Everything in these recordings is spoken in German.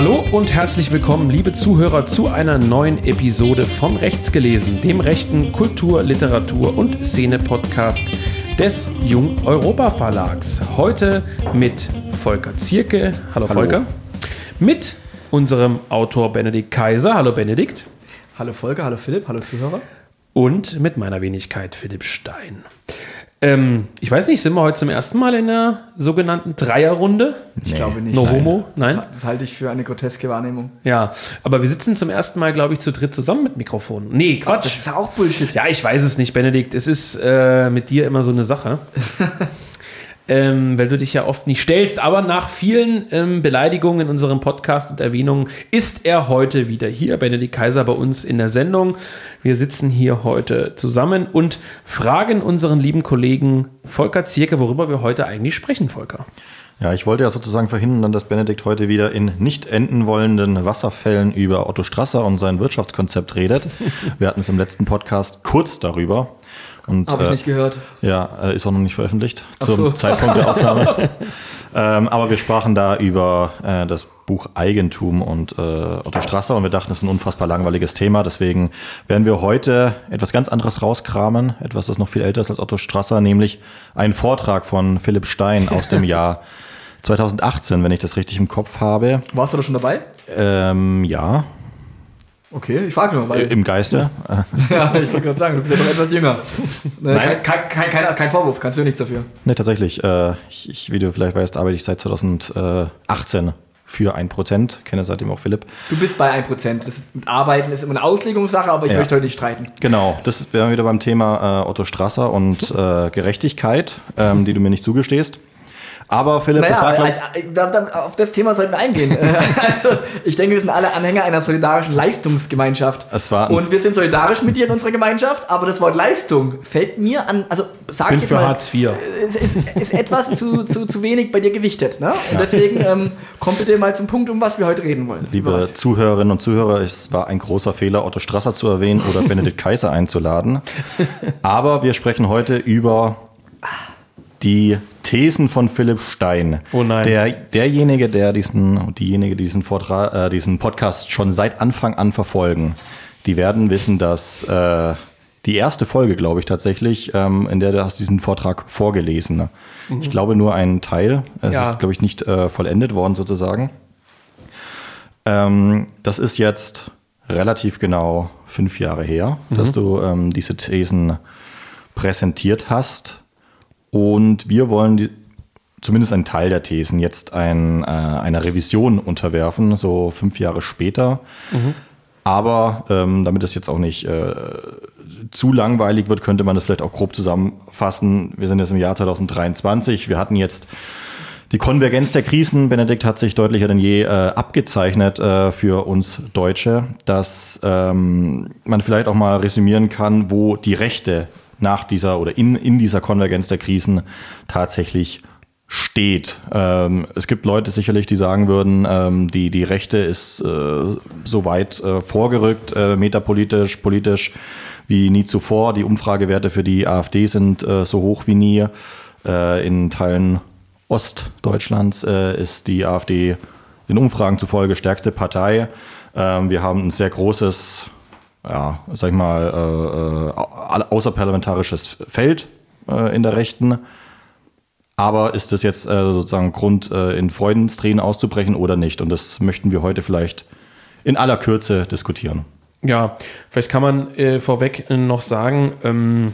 Hallo und herzlich willkommen, liebe Zuhörer, zu einer neuen Episode von Rechts gelesen, dem rechten Kultur-, Literatur- und Szene-Podcast des Jung Europa Verlags. Heute mit Volker Zierke. Hallo, Hallo. Volker. Mit unserem Autor Benedikt Kaiser. Hallo Benedikt. Hallo Volker, hallo Philipp, hallo Zuhörer. Und mit meiner Wenigkeit Philipp Stein. Ähm, ich weiß nicht, sind wir heute zum ersten Mal in der sogenannten Dreierrunde? Ich glaube nicht. No Nein. homo? Nein? Das, das halte ich für eine groteske Wahrnehmung. Ja, aber wir sitzen zum ersten Mal, glaube ich, zu dritt zusammen mit Mikrofon. Nee, Quatsch. Das ist auch Bullshit. Ja, ich weiß es nicht, Benedikt. Es ist äh, mit dir immer so eine Sache. ähm, weil du dich ja oft nicht stellst. Aber nach vielen ähm, Beleidigungen in unserem Podcast und Erwähnungen ist er heute wieder hier, Benedikt Kaiser, bei uns in der Sendung. Wir sitzen hier heute zusammen und fragen unseren lieben Kollegen Volker Zierke, worüber wir heute eigentlich sprechen, Volker. Ja, ich wollte ja sozusagen verhindern, dass Benedikt heute wieder in nicht enden wollenden Wasserfällen über Otto Strasser und sein Wirtschaftskonzept redet. Wir hatten es im letzten Podcast kurz darüber. Und, Habe ich äh, nicht gehört. Ja, äh, ist auch noch nicht veröffentlicht zum so. Zeitpunkt der Aufnahme. ähm, aber wir sprachen da über äh, das Buch Eigentum und äh, Otto Strasser und wir dachten, das ist ein unfassbar langweiliges Thema. Deswegen werden wir heute etwas ganz anderes rauskramen, etwas, das noch viel älter ist als Otto Strasser, nämlich einen Vortrag von Philipp Stein aus dem Jahr 2018, wenn ich das richtig im Kopf habe. Warst du da schon dabei? Ähm, ja, Okay, ich frage nur, weil. im Geiste. ja, ich wollte gerade sagen, du bist ja noch etwas jünger. Nein. kein, kein, kein, kein Vorwurf, kannst du ja nichts dafür. Ne, tatsächlich. Äh, ich, ich, wie du vielleicht weißt, arbeite ich seit 2018 für 1%. Kenne seitdem auch Philipp. Du bist bei 1%. Das Arbeiten ist immer eine Auslegungssache, aber ich Ja. möchte heute nicht streiten. Genau, das wären wieder beim Thema äh, Otto Strasser und äh, Gerechtigkeit, ähm, die du mir nicht zugestehst. Aber Philipp, das war, Naja, als, da, da, auf das Thema sollten wir eingehen. Äh, also, ich denke, wir sind alle Anhänger einer solidarischen Leistungsgemeinschaft. Es war Und wir sind solidarisch mit dir in unserer Gemeinschaft, aber das Wort Leistung fällt mir an, also sag Bin ich jetzt für mal, Hartz IV. es ist, ist etwas zu, zu, zu wenig bei dir gewichtet. Ne? Und deswegen ähm, komm bitte mal zum Punkt, um was wir heute reden wollen. Liebe? Zuhörerinnen und Zuhörer, es war ein großer Fehler, Otto Strasser zu erwähnen oder Benedikt Kaiser einzuladen. Aber wir sprechen heute über die Thesen von Philipp Stein. Oh nein. Der, derjenige, der diesen, diejenige, die diesen, Vortrag, äh, diesen Podcast schon seit Anfang an verfolgen, die werden wissen, dass äh, die erste Folge, glaube ich tatsächlich, ähm, in der du hast diesen Vortrag vorgelesen. ne? Ich glaube nur ein Teil. Es Ja. ist, glaube ich, nicht äh, vollendet worden sozusagen. Ähm, das ist jetzt relativ genau fünf Jahre her, dass du ähm, diese Thesen präsentiert hast. Und wir wollen die, zumindest einen Teil der Thesen jetzt ein, äh, einer Revision unterwerfen, so fünf Jahre später. Aber ähm, damit es jetzt auch nicht äh, zu langweilig wird, könnte man das vielleicht auch grob zusammenfassen. Wir sind jetzt im Jahr 2023. Wir hatten jetzt die Konvergenz der Krisen, Benedikt, hat sich deutlicher denn je äh, abgezeichnet äh, für uns Deutsche, dass ähm, man vielleicht auch mal resümieren kann, wo die Rechte nach dieser oder in, in dieser Konvergenz der Krisen tatsächlich steht. Ähm, es gibt Leute sicherlich, die sagen würden, ähm, die, die Rechte ist äh, so weit äh, vorgerückt, äh, metapolitisch, politisch wie nie zuvor. Die Umfragewerte für die AfD sind äh, so hoch wie nie. Äh, in Teilen Ostdeutschlands äh, ist die AfD den Umfragen zufolge stärkste Partei. Ähm, wir haben ein sehr großes, ja, sag ich mal, äh, äh, au- außerparlamentarisches Feld äh, in der Rechten. Aber ist das jetzt äh, sozusagen Grund, äh, in Freudenstränen auszubrechen oder nicht? Und das möchten wir heute vielleicht in aller Kürze diskutieren. Ja, vielleicht kann man äh, vorweg noch sagen, ähm,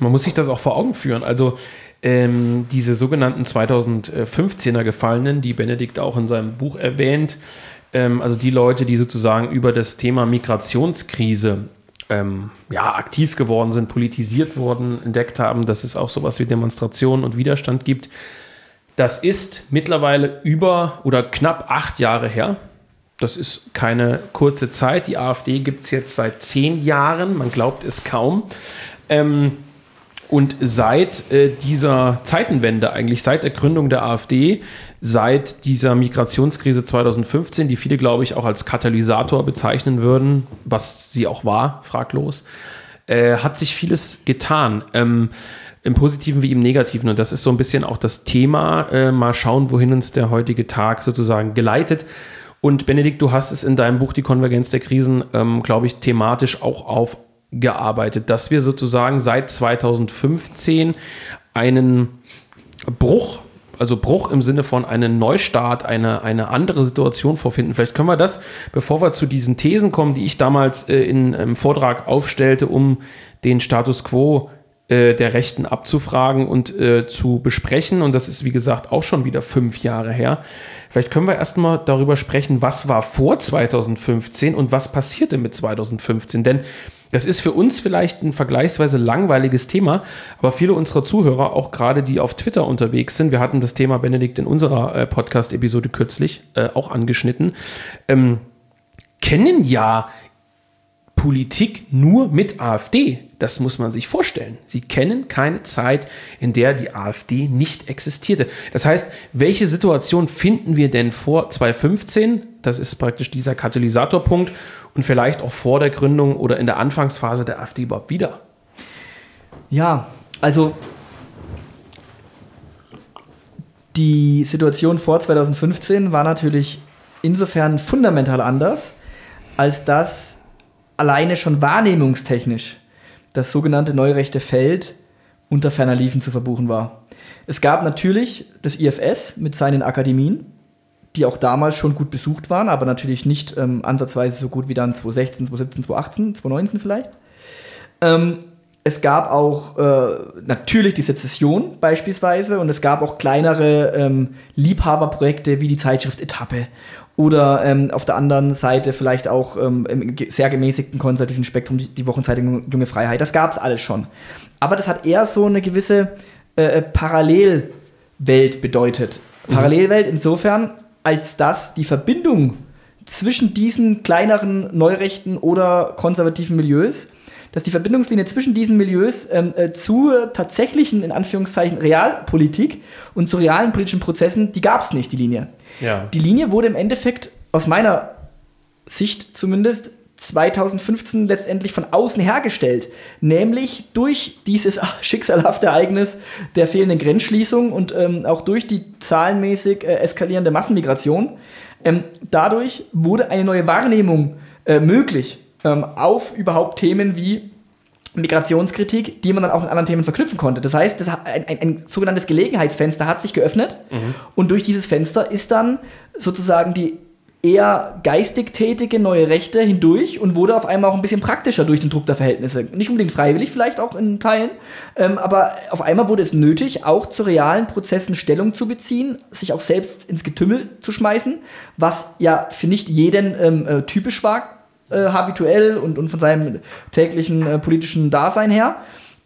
man muss sich das auch vor Augen führen. Also ähm, diese sogenannten 2015er Gefallenen, die Benedikt auch in seinem Buch erwähnt, ähm, also die Leute, die sozusagen über das Thema Migrationskrise ähm, ja, aktiv geworden sind, politisiert wurden, entdeckt haben, dass es auch sowas wie Demonstrationen und Widerstand gibt. Das ist mittlerweile über oder knapp acht Jahre her. Das ist keine kurze Zeit. Die AfD gibt es jetzt seit zehn Jahren. Man glaubt es kaum. Ähm, und seit äh, dieser Zeitenwende, eigentlich seit der Gründung der AfD, seit dieser Migrationskrise 2015, die viele, glaube ich, auch als Katalysator bezeichnen würden, was sie auch war, fraglos, äh, hat sich vieles getan. Ähm, Im Positiven wie im Negativen. Und das ist so ein bisschen auch das Thema. Äh, mal schauen, wohin uns der heutige Tag sozusagen geleitet. Und Benedikt, du hast es in deinem Buch Die Konvergenz der Krisen, ähm, glaube ich, thematisch auch aufgearbeitet, dass wir sozusagen seit 2015 einen Bruch also Bruch im Sinne von einem Neustart, eine, eine andere Situation vorfinden. Vielleicht können wir das, bevor wir zu diesen Thesen kommen, die ich damals äh, in einem Vortrag aufstellte, um den Status quo äh, der Rechten abzufragen und äh, zu besprechen. Und das ist, wie gesagt, auch schon wieder fünf Jahre her. Vielleicht können wir erstmal darüber sprechen, was war vor 2015 und was passierte mit 2015. Denn das ist für uns vielleicht ein vergleichsweise langweiliges Thema, aber viele unserer Zuhörer, auch gerade die auf Twitter unterwegs sind, wir hatten das Thema Benedikt in unserer äh, Podcast-Episode kürzlich äh, auch angeschnitten, ähm, kennen ja Politik nur mit AfD. Das muss man sich vorstellen. Sie kennen keine Zeit, in der die AfD nicht existierte. Das heißt, welche Situation finden wir denn vor 2015? Das ist praktisch dieser Katalysatorpunkt und vielleicht auch vor der Gründung oder in der Anfangsphase der AfD überhaupt wieder? Ja, also die Situation vor 2015 war natürlich insofern fundamental anders, als dass alleine schon wahrnehmungstechnisch das sogenannte neurechte Feld unter ferner Liefen zu verbuchen war. Es gab natürlich das IFS mit seinen Akademien, die auch damals schon gut besucht waren, aber natürlich nicht ähm, ansatzweise so gut wie dann 2016, 2017, 2018, 2019 vielleicht. Ähm, es gab auch äh, natürlich die Sezession beispielsweise und es gab auch kleinere ähm, Liebhaberprojekte wie die Zeitschrift Etappe oder ähm, auf der anderen Seite vielleicht auch ähm, im sehr gemäßigten konservativen Spektrum die, die Wochenzeitung Junge Freiheit. Das gab es alles schon. Aber das hat eher so eine gewisse äh, äh Parallelwelt bedeutet. Mhm. Parallelwelt insofern, als dass die Verbindung zwischen diesen kleineren neurechten oder konservativen Milieus, dass die Verbindungslinie zwischen diesen Milieus ähm, äh, zur tatsächlichen, in Anführungszeichen, Realpolitik und zu realen politischen Prozessen, die gab es nicht, die Linie. Ja. Die Linie wurde im Endeffekt, aus meiner Sicht zumindest, 2015 letztendlich von außen hergestellt, nämlich durch dieses schicksalhafte Ereignis der fehlenden Grenzschließung und ähm, auch durch die zahlenmäßig äh, eskalierende Massenmigration. Ähm, dadurch wurde eine neue Wahrnehmung äh, möglich ähm, auf überhaupt Themen wie Migrationskritik, die man dann auch mit anderen Themen verknüpfen konnte. Das heißt, das ein, ein, ein, sogenanntes Gelegenheitsfenster hat sich geöffnet mhm. und durch dieses Fenster ist dann sozusagen die eher geistig tätige neue Rechte hindurch und wurde auf einmal auch ein bisschen praktischer durch den Druck der Verhältnisse. Nicht unbedingt freiwillig, vielleicht auch in Teilen, ähm, aber auf einmal wurde es nötig, auch zu realen Prozessen Stellung zu beziehen, sich auch selbst ins Getümmel zu schmeißen, was ja für nicht jeden ähm, äh, typisch war, äh, habituell und, und von seinem täglichen äh, politischen Dasein her.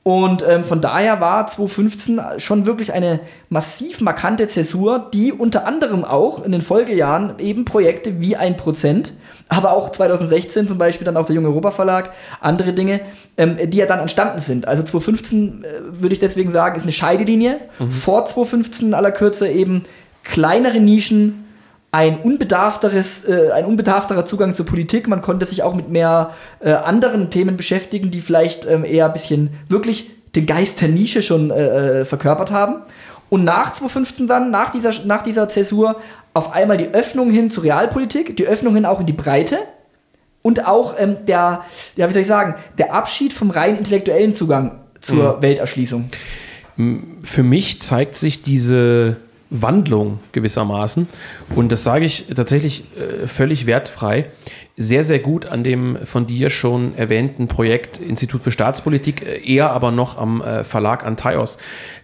Und ähm, von daher war 2015 schon wirklich eine massiv markante Zäsur, die unter anderem auch in den Folgejahren eben Projekte wie ein Prozent, aber auch 2016 zum Beispiel dann auch der Junge Europa Verlag, andere Dinge, ähm, die ja dann entstanden sind. Also 2015 äh, würde ich deswegen sagen, ist eine Scheidelinie. Mhm. Vor 2015 aller Kürze eben kleinere Nischen, ein unbedarfteres, äh, ein unbedarfterer Zugang zur Politik. Man konnte sich auch mit mehr äh, anderen Themen beschäftigen, die vielleicht ähm, eher ein bisschen wirklich den Geist der Nische schon äh, äh verkörpert haben. Und nach 2015 dann, nach dieser, nach dieser Zäsur, auf einmal die Öffnung hin zur Realpolitik, die Öffnung hin auch in die Breite und auch ähm, der, ja, wie soll ich sagen, der Abschied vom rein intellektuellen Zugang zur mhm. Welterschließung. Für mich zeigt sich diese Wandlung gewissermaßen. Und das sage ich tatsächlich äh, völlig wertfrei. Sehr, sehr gut an dem von dir schon erwähnten Projekt Institut für Staatspolitik, äh, eher aber noch am äh, Verlag Antaios,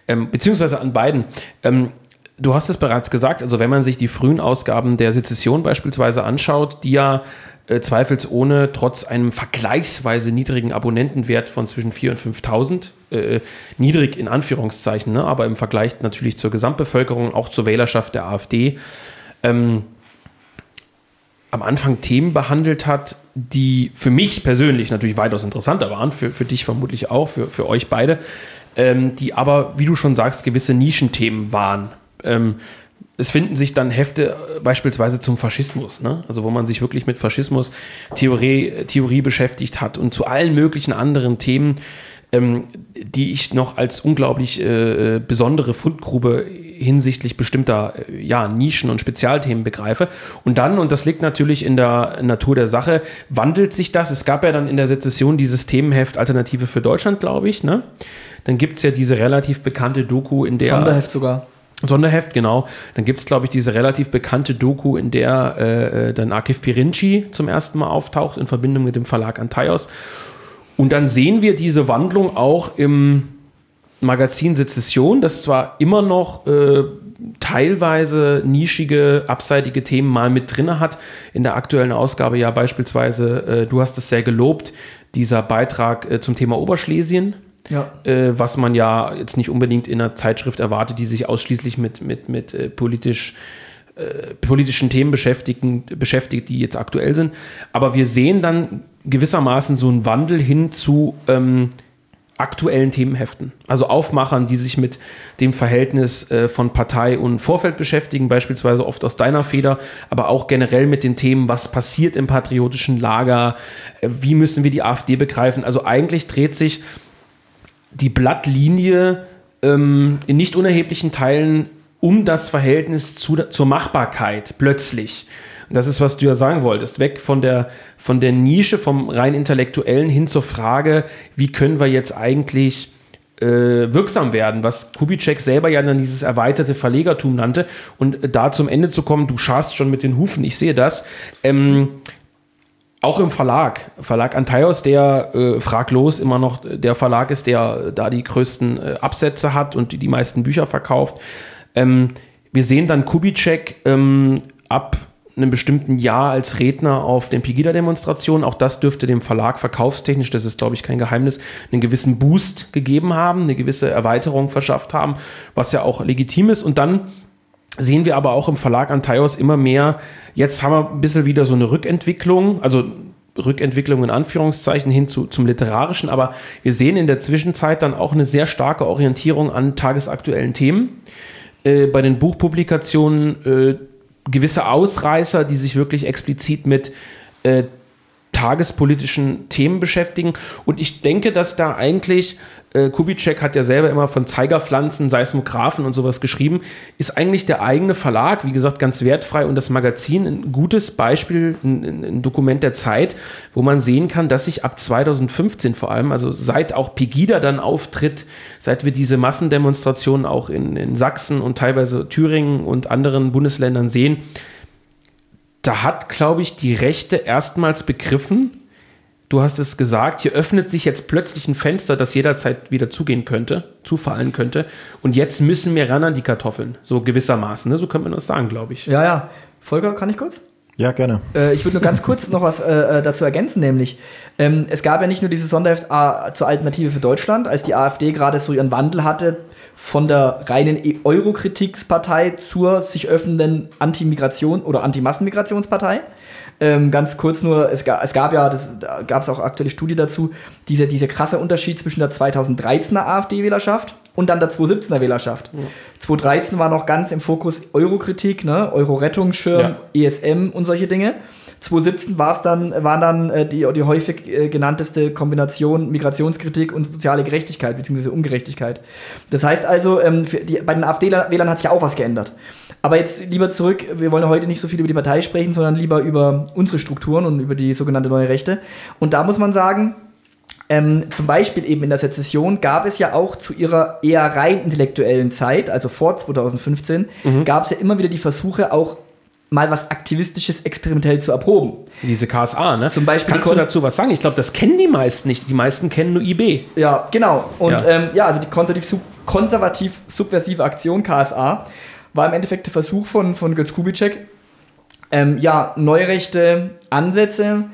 ähm, beziehungsweise an beiden. Ähm, du hast es bereits gesagt, also wenn man sich die frühen Ausgaben der Sezession beispielsweise anschaut, die ja äh, zweifelsohne trotz einem vergleichsweise niedrigen Abonnentenwert von zwischen 4.000 und 5.000, äh, niedrig in Anführungszeichen, ne, aber im Vergleich natürlich zur Gesamtbevölkerung, auch zur Wählerschaft der AfD, ähm, am Anfang Themen behandelt hat, die für mich persönlich natürlich weitaus interessanter waren, für, für dich vermutlich auch, für, für euch beide, ähm, die aber, wie du schon sagst, gewisse Nischenthemen waren. Ähm, es finden sich dann Hefte äh, beispielsweise zum Faschismus, ne? also wo man sich wirklich mit Faschismus Theorie, Theorie beschäftigt hat und zu allen möglichen anderen Themen. ähm, die ich noch als unglaublich äh, besondere Fundgrube hinsichtlich bestimmter äh, ja, Nischen und Spezialthemen begreife. Und dann, und das liegt natürlich in der Natur der Sache, wandelt sich das. Es gab ja dann in der Sezession dieses Themenheft Alternative für Deutschland, glaube ich. Ne? Dann gibt es ja diese relativ bekannte Doku, in der. Sonderheft sogar. Sonderheft, genau. Dann gibt es, glaube ich, diese relativ bekannte Doku, in der äh, dann Akif Pirinci zum ersten Mal auftaucht in Verbindung mit dem Verlag Antaios. Und dann sehen wir diese Wandlung auch im Magazin Sezession, das zwar immer noch äh, teilweise nischige, abseitige Themen mal mit drin hat. In der aktuellen Ausgabe ja beispielsweise, äh, du hast es sehr gelobt, dieser Beitrag äh, zum Thema Oberschlesien. Ja. Äh, was man ja jetzt nicht unbedingt in einer Zeitschrift erwartet, die sich ausschließlich mit, mit, mit äh, politisch äh, politischen Themen beschäftigen, beschäftigt, die jetzt aktuell sind. Aber wir sehen dann gewissermaßen so einen Wandel hin zu ähm, aktuellen Themenheften. Also Aufmachern, die sich mit dem Verhältnis äh, von Partei und Vorfeld beschäftigen, beispielsweise oft aus deiner Feder, aber auch generell mit den Themen, was passiert im patriotischen Lager, äh, wie müssen wir die AfD begreifen. Also eigentlich dreht sich die Blattlinie ähm, in nicht unerheblichen Teilen um das Verhältnis zu, zur Machbarkeit plötzlich. Und das ist, was du ja sagen wolltest. Weg von der, von der Nische, vom rein intellektuellen hin zur Frage, wie können wir jetzt eigentlich äh, wirksam werden, was Kubitschek selber ja dann dieses erweiterte Verlegertum nannte. Und da zum Ende zu kommen, du scharst schon mit den Hufen, ich sehe das. Ähm, auch im Verlag, Verlag Antaios, der äh, fraglos immer noch der Verlag ist, der da die größten äh, Absätze hat und die, die meisten Bücher verkauft. Ähm, wir sehen dann Kubitschek ähm, ab einem bestimmten Jahr als Redner auf den Pegida-Demonstrationen. Auch das dürfte dem Verlag verkaufstechnisch, das ist, glaube ich, kein Geheimnis, einen gewissen Boost gegeben haben, eine gewisse Erweiterung verschafft haben, was ja auch legitim ist. Und dann sehen wir aber auch im Verlag Antaios immer mehr, jetzt haben wir ein bisschen wieder so eine Rückentwicklung, also Rückentwicklung in Anführungszeichen hin zu, zum Literarischen, aber wir sehen in der Zwischenzeit dann auch eine sehr starke Orientierung an tagesaktuellen Themen. Äh, bei den Buchpublikationen äh, gewisse Ausreißer, die sich wirklich explizit mit äh, tagespolitischen Themen beschäftigen. Und ich denke, dass da eigentlich, äh, Kubitschek hat ja selber immer von Zeigerpflanzen, Seismographen und sowas geschrieben, ist eigentlich der eigene Verlag, wie gesagt, ganz wertfrei und das Magazin ein gutes Beispiel, ein, ein Dokument der Zeit, wo man sehen kann, dass sich ab 2015 vor allem, also seit auch Pegida dann auftritt, seit wir diese Massendemonstrationen auch in, in Sachsen und teilweise Thüringen und anderen Bundesländern sehen, da hat, glaube ich, die Rechte erstmals begriffen, du hast es gesagt, hier öffnet sich jetzt plötzlich ein Fenster, das jederzeit wieder zugehen könnte, zufallen könnte. Und jetzt müssen wir ran an die Kartoffeln, so gewissermaßen. Ne? So könnte man das sagen, glaube ich. Ja, ja. Volker, kann ich kurz? Ja, gerne. Äh, ich würde nur ganz kurz noch was äh, äh, dazu ergänzen, nämlich ähm, es gab ja nicht nur dieses Sonderheft A zur Alternative für Deutschland, als die AfD gerade so ihren Wandel hatte von der reinen e- Eurokritikspartei zur sich öffnenden Anti-Migration oder Anti-Massenmigrationspartei. Ähm, ganz kurz nur, es, ga, es gab ja, das, da gab es auch aktuelle Studie dazu, dieser diese krasse Unterschied zwischen der 2013er AfD-Wählerschaft und dann der 2017er Wählerschaft. Ja. 2013 war noch ganz im Fokus Eurokritik, ne? Euro-Rettungsschirm, ja. ESM und solche Dinge. 2017 war es dann, war dann äh, die, die häufig äh, genannteste Kombination Migrationskritik und soziale Gerechtigkeit bzw. Ungerechtigkeit. Das heißt also, ähm, die, bei den AfD-Wählern hat sich ja auch was geändert. Aber jetzt lieber zurück, wir wollen heute nicht so viel über die Partei sprechen, sondern lieber über unsere Strukturen und über die sogenannte neue Rechte. Und da muss man sagen, ähm, zum Beispiel eben in der Sezession gab es ja auch zu ihrer eher rein intellektuellen Zeit, also vor 2015, mhm. gab es ja immer wieder die Versuche, auch mal was Aktivistisches experimentell zu erproben. Diese KSA, ne? Zum Beispiel Kannst du dazu was sagen? Ich glaube, das kennen die meisten nicht. Die meisten kennen nur IB. Ja, genau. Und ja, ähm, ja also die konservativ-subversive Aktion KSA war im Endeffekt der Versuch von, von Götz Kubitschek, ähm, ja, neurechte Ansätze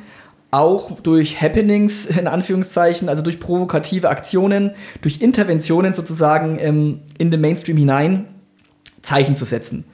auch durch Happenings, in Anführungszeichen, also durch provokative Aktionen, durch Interventionen sozusagen ähm, in den Mainstream hinein Zeichen zu setzen.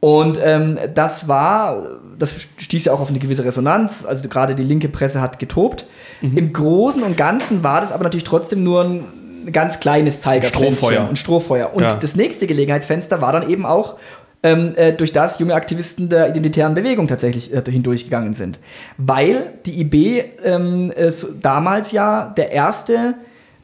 Und ähm, das war, das stieß ja auch auf eine gewisse Resonanz, also gerade die linke Presse hat getobt. Mhm. Im Großen und Ganzen war das aber natürlich trotzdem nur ein ganz kleines Zeigerpflänzchen. Strohfeuer. Ein Strohfeuer. Und ja. das nächste Gelegenheitsfenster war dann eben auch, ähm, äh, durch das junge Aktivisten der identitären Bewegung tatsächlich äh, hindurchgegangen sind. Weil die IB ähm, damals ja der erste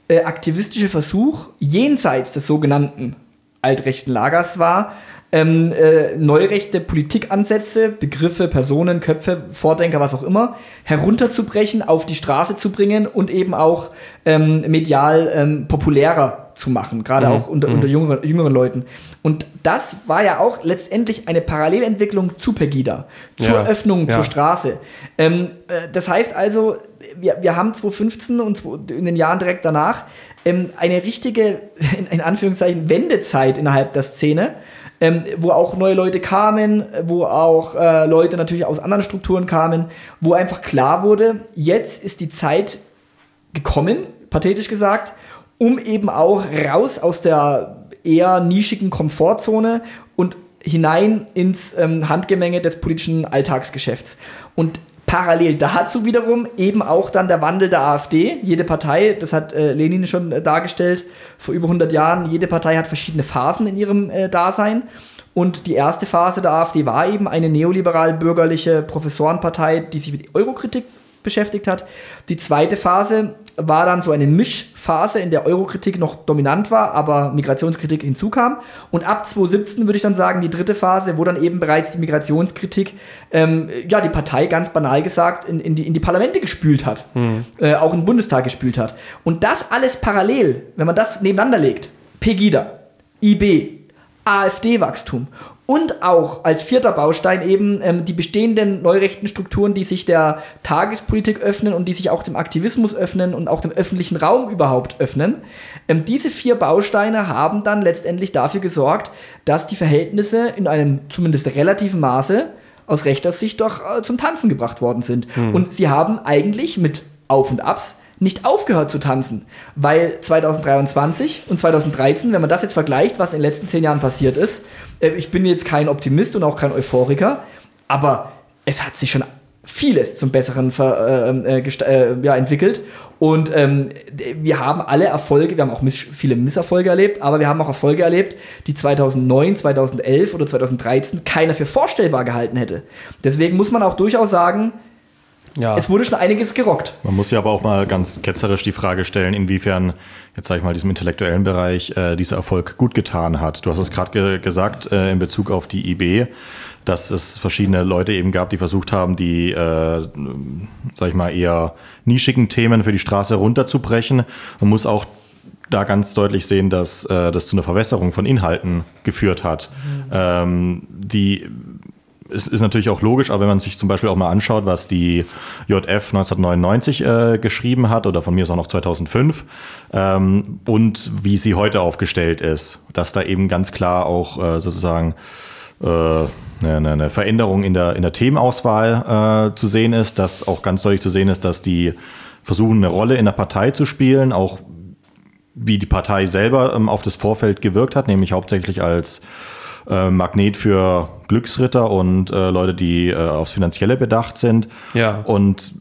äh, aktivistische Versuch jenseits des sogenannten altrechten Lagers war, ähm, äh, neurechte Politikansätze, Begriffe, Personen, Köpfe, Vordenker, was auch immer, herunterzubrechen, auf die Straße zu bringen und eben auch ähm, medial ähm, populärer zu machen, gerade Mhm. auch unter, Mhm. unter jüngeren, jüngeren Leuten. Und das war ja auch letztendlich eine Parallelentwicklung zu Pegida, zur Ja. Öffnung Ja. zur Straße. Ähm, äh, das heißt also, wir, wir haben 2015 und in den Jahren direkt danach ähm, eine richtige, in, in Anführungszeichen, Wendezeit innerhalb der Szene, ähm, wo auch neue Leute kamen, wo auch äh, Leute natürlich aus anderen Strukturen kamen, wo einfach klar wurde, jetzt ist die Zeit gekommen, pathetisch gesagt, um eben auch raus aus der eher nischigen Komfortzone und hinein ins ähm, Handgemenge des politischen Alltagsgeschäfts. Und parallel dazu wiederum eben auch dann der Wandel der AfD. Jede Partei, das hat äh, Lenin schon äh, dargestellt vor über 100 Jahren, jede Partei hat verschiedene Phasen in ihrem äh, Dasein. Und die erste Phase der AfD war eben eine neoliberal-bürgerliche Professorenpartei, die sich mit Eurokritik beschäftigt hat. Die zweite Phase war dann so eine Mischphase, in der Eurokritik noch dominant war, aber Migrationskritik hinzukam. Und ab 2017 würde ich dann sagen, die dritte Phase, wo dann eben bereits die Migrationskritik, ähm, ja, die Partei ganz banal gesagt, in, in, die, in die Parlamente gespült hat, äh, auch in den Bundestag gespült hat. Und das alles parallel, wenn man das nebeneinander legt, Pegida, IB, AfD-Wachstum und auch als vierter Baustein eben ähm, die bestehenden neurechten Strukturen, die sich der Tagespolitik öffnen und die sich auch dem Aktivismus öffnen und auch dem öffentlichen Raum überhaupt öffnen. Ähm, diese vier Bausteine haben dann letztendlich dafür gesorgt, dass die Verhältnisse in einem zumindest relativen Maße aus rechter Sicht doch äh, zum Tanzen gebracht worden sind. Und sie haben eigentlich mit Auf und Abs nicht aufgehört zu tanzen, weil 2023 und 2013, wenn man das jetzt vergleicht, was in den letzten zehn Jahren passiert ist, äh, ich bin jetzt kein Optimist und auch kein Euphoriker, aber es hat sich schon vieles zum Besseren äh, äh, äh, ja, entwickelt und ähm, wir haben alle Erfolge, wir haben auch miss viele Misserfolge erlebt, aber wir haben auch Erfolge erlebt, die 2009, 2011 oder 2013 keiner für vorstellbar gehalten hätte. Deswegen muss man auch durchaus sagen, Ja. es wurde schon einiges gerockt. Man muss ja aber auch mal ganz ketzerisch die Frage stellen, inwiefern, jetzt sage ich mal, diesem intellektuellen Bereich äh, dieser Erfolg gut getan hat. Du hast es gerade ge gesagt äh, in Bezug auf die IB, dass es verschiedene Leute eben gab, die versucht haben, die, äh, sag ich mal, eher nischigen Themen für die Straße runterzubrechen. Man muss auch da ganz deutlich sehen, dass äh, das zu einer Verwässerung von Inhalten geführt hat. Ähm, die es ist natürlich auch logisch, aber wenn man sich zum Beispiel auch mal anschaut, was die JF 1999 äh, geschrieben hat oder von mir ist auch noch 2005 ähm, und wie sie heute aufgestellt ist, dass da eben ganz klar auch äh, sozusagen äh, eine, eine Veränderung in der, in der Themenauswahl äh, zu sehen ist, dass auch ganz deutlich zu sehen ist, dass die versuchen, eine Rolle in der Partei zu spielen, auch wie die Partei selber ähm, auf das Vorfeld gewirkt hat, nämlich hauptsächlich als äh, Magnet für Glücksritter und äh, Leute, die äh, aufs Finanzielle bedacht sind. Ja. Und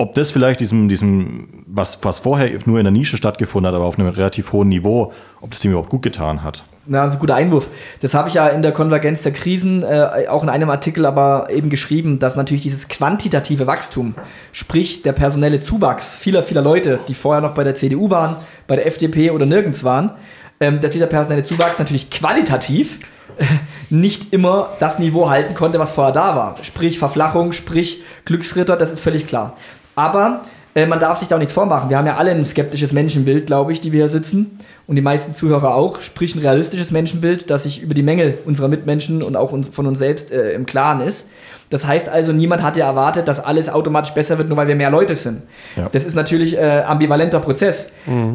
ob das vielleicht diesem, diesem was, was vorher nur in der Nische stattgefunden hat, aber auf einem relativ hohen Niveau, ob das dem überhaupt gut getan hat. Na, das ist ein guter Einwurf. Das habe ich ja in der Konvergenz der Krisen äh, auch in einem Artikel aber eben geschrieben, dass natürlich dieses quantitative Wachstum, sprich der personelle Zuwachs vieler, vieler Leute, die vorher noch bei der CDU waren, bei der FDP oder nirgends waren, ähm, dass dieser personelle Zuwachs natürlich qualitativ äh, nicht immer das Niveau halten konnte, was vorher da war. Sprich Verflachung, sprich Glücksritter, das ist völlig klar. Aber äh, man darf sich da auch nichts vormachen. Wir haben ja alle ein skeptisches Menschenbild, glaube ich, die wir hier sitzen. Und die meisten Zuhörer auch. Sprich ein realistisches Menschenbild, das sich über die Mängel unserer Mitmenschen und auch uns, von uns selbst äh, im Klaren ist. Das heißt also, niemand hat ja erwartet, dass alles automatisch besser wird, nur weil wir mehr Leute sind. Ja. Das ist natürlich äh, ambivalenter Prozess.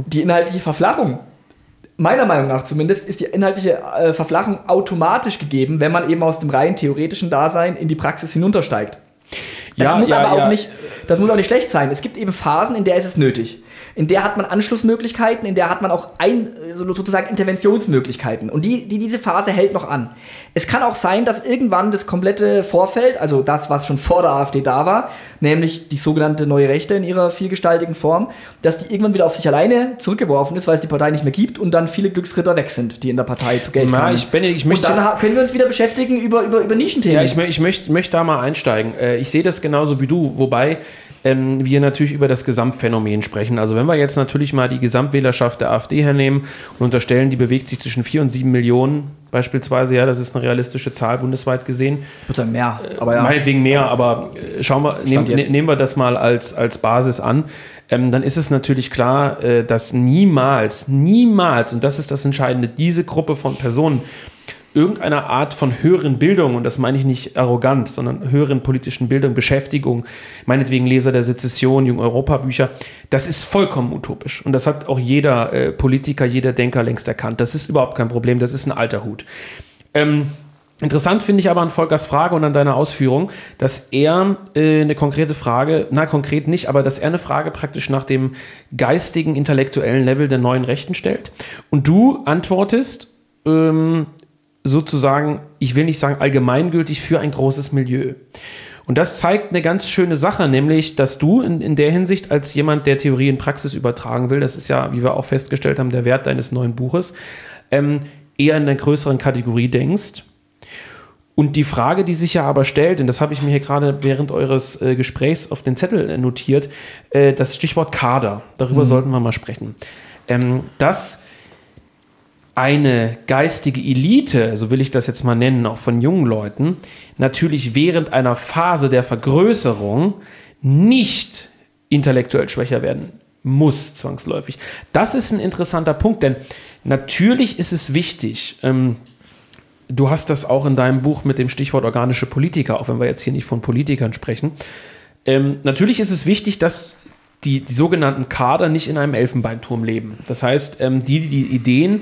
Die inhaltliche Verflachung meiner Meinung nach zumindest, ist die inhaltliche äh, Verflachung automatisch gegeben, wenn man eben aus dem rein theoretischen Dasein in die Praxis hinuntersteigt. Das Ja, muss ja, aber auch ja. nicht, das muss auch nicht schlecht sein. Es gibt eben Phasen, in der ist es nötig. In der hat man Anschlussmöglichkeiten, in der hat man auch ein, so- sozusagen Interventionsmöglichkeiten. Und die, die, diese Phase hält noch an. Es kann auch sein, dass irgendwann das komplette Vorfeld, also das, was schon vor der AfD da war, nämlich die sogenannte neue Rechte in ihrer vielgestaltigen Form, dass die irgendwann wieder auf sich alleine zurückgeworfen ist, weil es die Partei nicht mehr gibt und dann viele Glücksritter weg sind, die in der Partei zu Geld Na, ich- Benedikt, ich und möchte- dann ha- können wir uns wieder beschäftigen über, über, über Nischenthemen. Ja, ich, ich möchte möcht da mal einsteigen. Äh, ich sehe das genauso wie du, wobei ähm, wir natürlich über das Gesamtphänomen sprechen. Also wenn wir jetzt natürlich mal die Gesamtwählerschaft der AfD hernehmen und unterstellen, die bewegt sich zwischen 4 und 7 Millionen beispielsweise, ja, das ist eine realistische Zahl bundesweit gesehen. Bitte mehr, aber ja. Meinetwegen mehr, aber äh, schauen wir, nehm, ne, nehmen wir das mal als, als Basis an. Ähm, dann ist es natürlich klar, äh, dass niemals, niemals, und das ist das Entscheidende, diese Gruppe von Personen, irgendeiner Art von höheren Bildung, und das meine ich nicht arrogant, sondern höheren politischen Bildung, Beschäftigung, meinetwegen Leser der Sezession, Jung Europa Bücher, das ist vollkommen utopisch. Und das hat auch jeder äh, Politiker, jeder Denker längst erkannt. Das ist überhaupt kein Problem, das ist ein alter Hut. Ähm, Interessant finde ich aber an Volkers Frage und an deiner Ausführung, dass er äh, eine konkrete Frage, na konkret nicht, aber dass er eine Frage praktisch nach dem geistigen, intellektuellen Level der neuen Rechten stellt. Und du antwortest, ähm, sozusagen, ich will nicht sagen allgemeingültig, für ein großes Milieu. Und das zeigt eine ganz schöne Sache, nämlich, dass du in, in der Hinsicht als jemand, der Theorie in Praxis übertragen will, das ist ja, wie wir auch festgestellt haben, der Wert deines neuen Buches, ähm, eher in einer größeren Kategorie denkst. Und die Frage, die sich ja aber stellt, und das habe ich mir hier gerade während eures äh, Gesprächs auf den Zettel äh, notiert, äh, das Stichwort Kader, darüber mhm. sollten wir mal sprechen. Ähm, das eine geistige Elite, so will ich das jetzt mal nennen, auch von jungen Leuten, natürlich während einer Phase der Vergrößerung nicht intellektuell schwächer werden muss, zwangsläufig. Das ist ein interessanter Punkt, denn natürlich ist es wichtig, ähm, du hast das auch in deinem Buch mit dem Stichwort organische Politiker, auch wenn wir jetzt hier nicht von Politikern sprechen. Ähm, natürlich ist es wichtig, dass die, die, sogenannten Kader nicht in einem Elfenbeinturm leben. Das heißt, ähm, die, die Ideen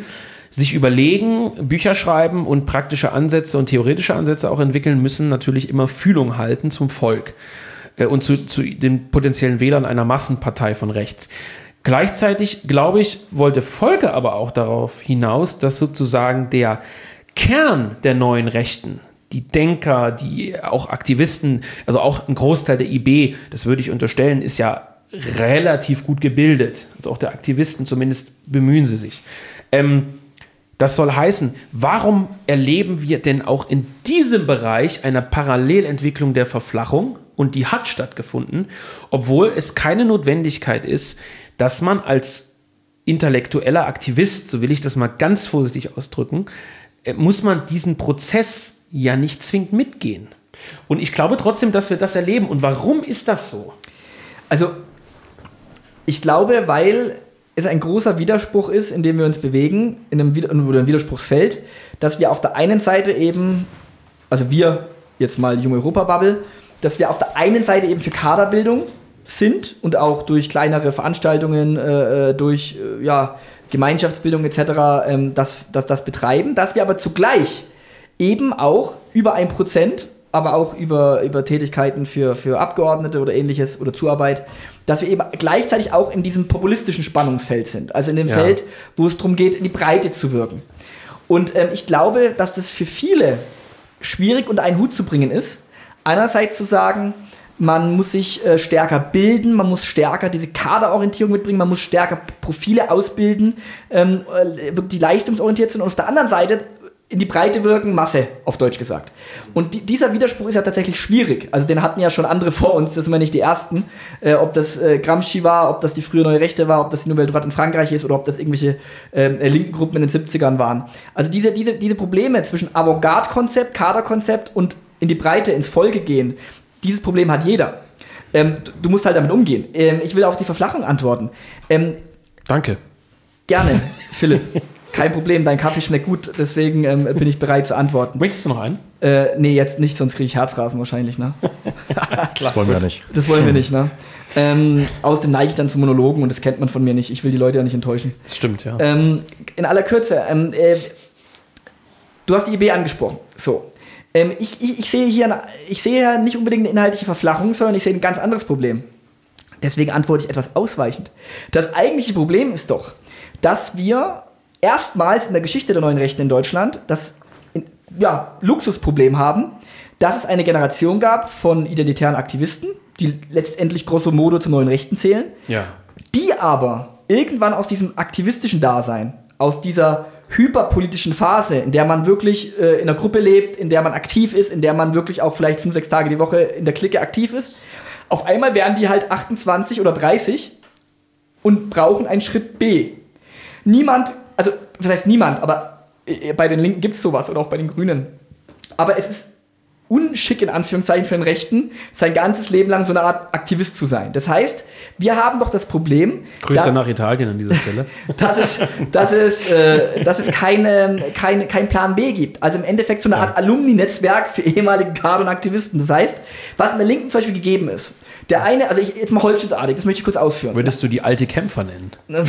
sich überlegen, Bücher schreiben und praktische Ansätze und theoretische Ansätze auch entwickeln, müssen natürlich immer Fühlung halten zum Volk äh, und zu, zu den potenziellen Wählern einer Massenpartei von rechts. Gleichzeitig, glaube ich, wollte Volke aber auch darauf hinaus, dass sozusagen der Kern der neuen Rechten, die Denker, die auch Aktivisten, also auch ein Großteil der IB, das würde ich unterstellen, ist ja relativ gut gebildet. Also auch der Aktivisten zumindest bemühen sie sich. Ähm, das soll heißen, warum erleben wir denn auch in diesem Bereich eine Parallelentwicklung der Verflachung? Und die hat stattgefunden, obwohl es keine Notwendigkeit ist, dass man als intellektueller Aktivist, so will ich das mal ganz vorsichtig ausdrücken, äh, muss man diesen Prozess ja nicht zwingend mitgehen. Und ich glaube trotzdem, dass wir das erleben. Und warum ist das so? Also, ich glaube, weil es ein großer Widerspruch ist, in dem wir uns bewegen, in einem, Widerspruchsfeld, dass wir auf der einen Seite eben, also wir, jetzt mal Junge Europa-Bubble, dass wir auf der einen Seite eben für Kaderbildung sind und auch durch kleinere Veranstaltungen, äh, äh durch äh, ja, Gemeinschaftsbildung etc. Ähm, das, das, das betreiben, dass wir aber zugleich eben auch über ein Prozent aber auch über, über Tätigkeiten für, für Abgeordnete oder ähnliches oder Zuarbeit, dass wir eben gleichzeitig auch in diesem populistischen Spannungsfeld sind. Also in dem ja. Feld, wo es darum geht, in die Breite zu wirken. Und ähm, ich glaube, dass das für viele schwierig unter einen Hut zu bringen ist. Einerseits zu sagen, man muss sich äh, stärker bilden, man muss stärker diese Kaderorientierung mitbringen, man muss stärker Profile ausbilden, ähm, äh, die leistungsorientiert sind. Und auf der anderen Seite in die Breite wirken, Masse, auf Deutsch gesagt. Und die, dieser Widerspruch ist ja tatsächlich schwierig. Also den hatten ja schon andere vor uns, das sind wir nicht die Ersten. Äh, ob das äh, Gramsci war, ob das die frühe Neue Rechte war, ob das die Nouvelle Droite in Frankreich ist oder ob das irgendwelche ähm, äh, linken Gruppen in den 70ern waren. Also diese, diese, diese Probleme zwischen Avantgarde-Konzept, Kaderkonzept und in die Breite, ins Folge gehen, dieses Problem hat jeder. Ähm, du musst halt damit umgehen. Ähm, ich will auf die Verflachung antworten. Ähm, Danke. Gerne, Philipp. Kein Problem, dein Kaffee schmeckt gut, deswegen ähm, bin ich bereit zu antworten. Möchtest du noch einen? Äh, nee, jetzt nicht, sonst kriege ich Herzrasen wahrscheinlich, ne? das, das wollen wir nicht. Das wollen wir nicht, ne? Ähm, außerdem neige ich dann zu Monologen und das kennt man von mir nicht. Ich will die Leute ja nicht enttäuschen. Das stimmt, ja. Ähm, in aller Kürze, ähm, äh, du hast die IB angesprochen. So. Ähm, ich, ich, ich, sehe hier, ich sehe hier nicht unbedingt eine inhaltliche Verflachung, sondern ich sehe ein ganz anderes Problem. Deswegen antworte ich etwas ausweichend. Das eigentliche Problem ist doch, dass wir erstmals in der Geschichte der neuen Rechten in Deutschland das ja, Luxusproblem haben, dass es eine Generation gab von identitären Aktivisten, die letztendlich grosso modo zu neuen Rechten zählen, ja. die aber irgendwann aus diesem aktivistischen Dasein, aus dieser hyperpolitischen Phase, in der man wirklich äh, in einer Gruppe lebt, in der man aktiv ist, in der man wirklich auch vielleicht fünf, sechs Tage die Woche in der Clique aktiv ist, Auf einmal werden die halt 28 oder 30 und brauchen einen Schritt B. Niemand, also das heißt niemand, aber äh, bei den Linken gibt es sowas oder auch bei den Grünen. Aber es ist unschick in Anführungszeichen für den Rechten, sein ganzes Leben lang so eine Art Aktivist zu sein. Das heißt, wir haben doch das Problem. Grüße da, nach Italien an dieser Stelle. dass es, dass es, äh, dass es keine, keine, kein Plan B gibt. Also im Endeffekt so eine Art Alumni-Netzwerk für ehemalige Kader und Aktivisten. Das heißt, was in der Linken zum Beispiel gegeben ist, der eine, also ich, jetzt mal holzschnittartig, das möchte ich kurz ausführen. Würdest du die alte Kämpfer nennen?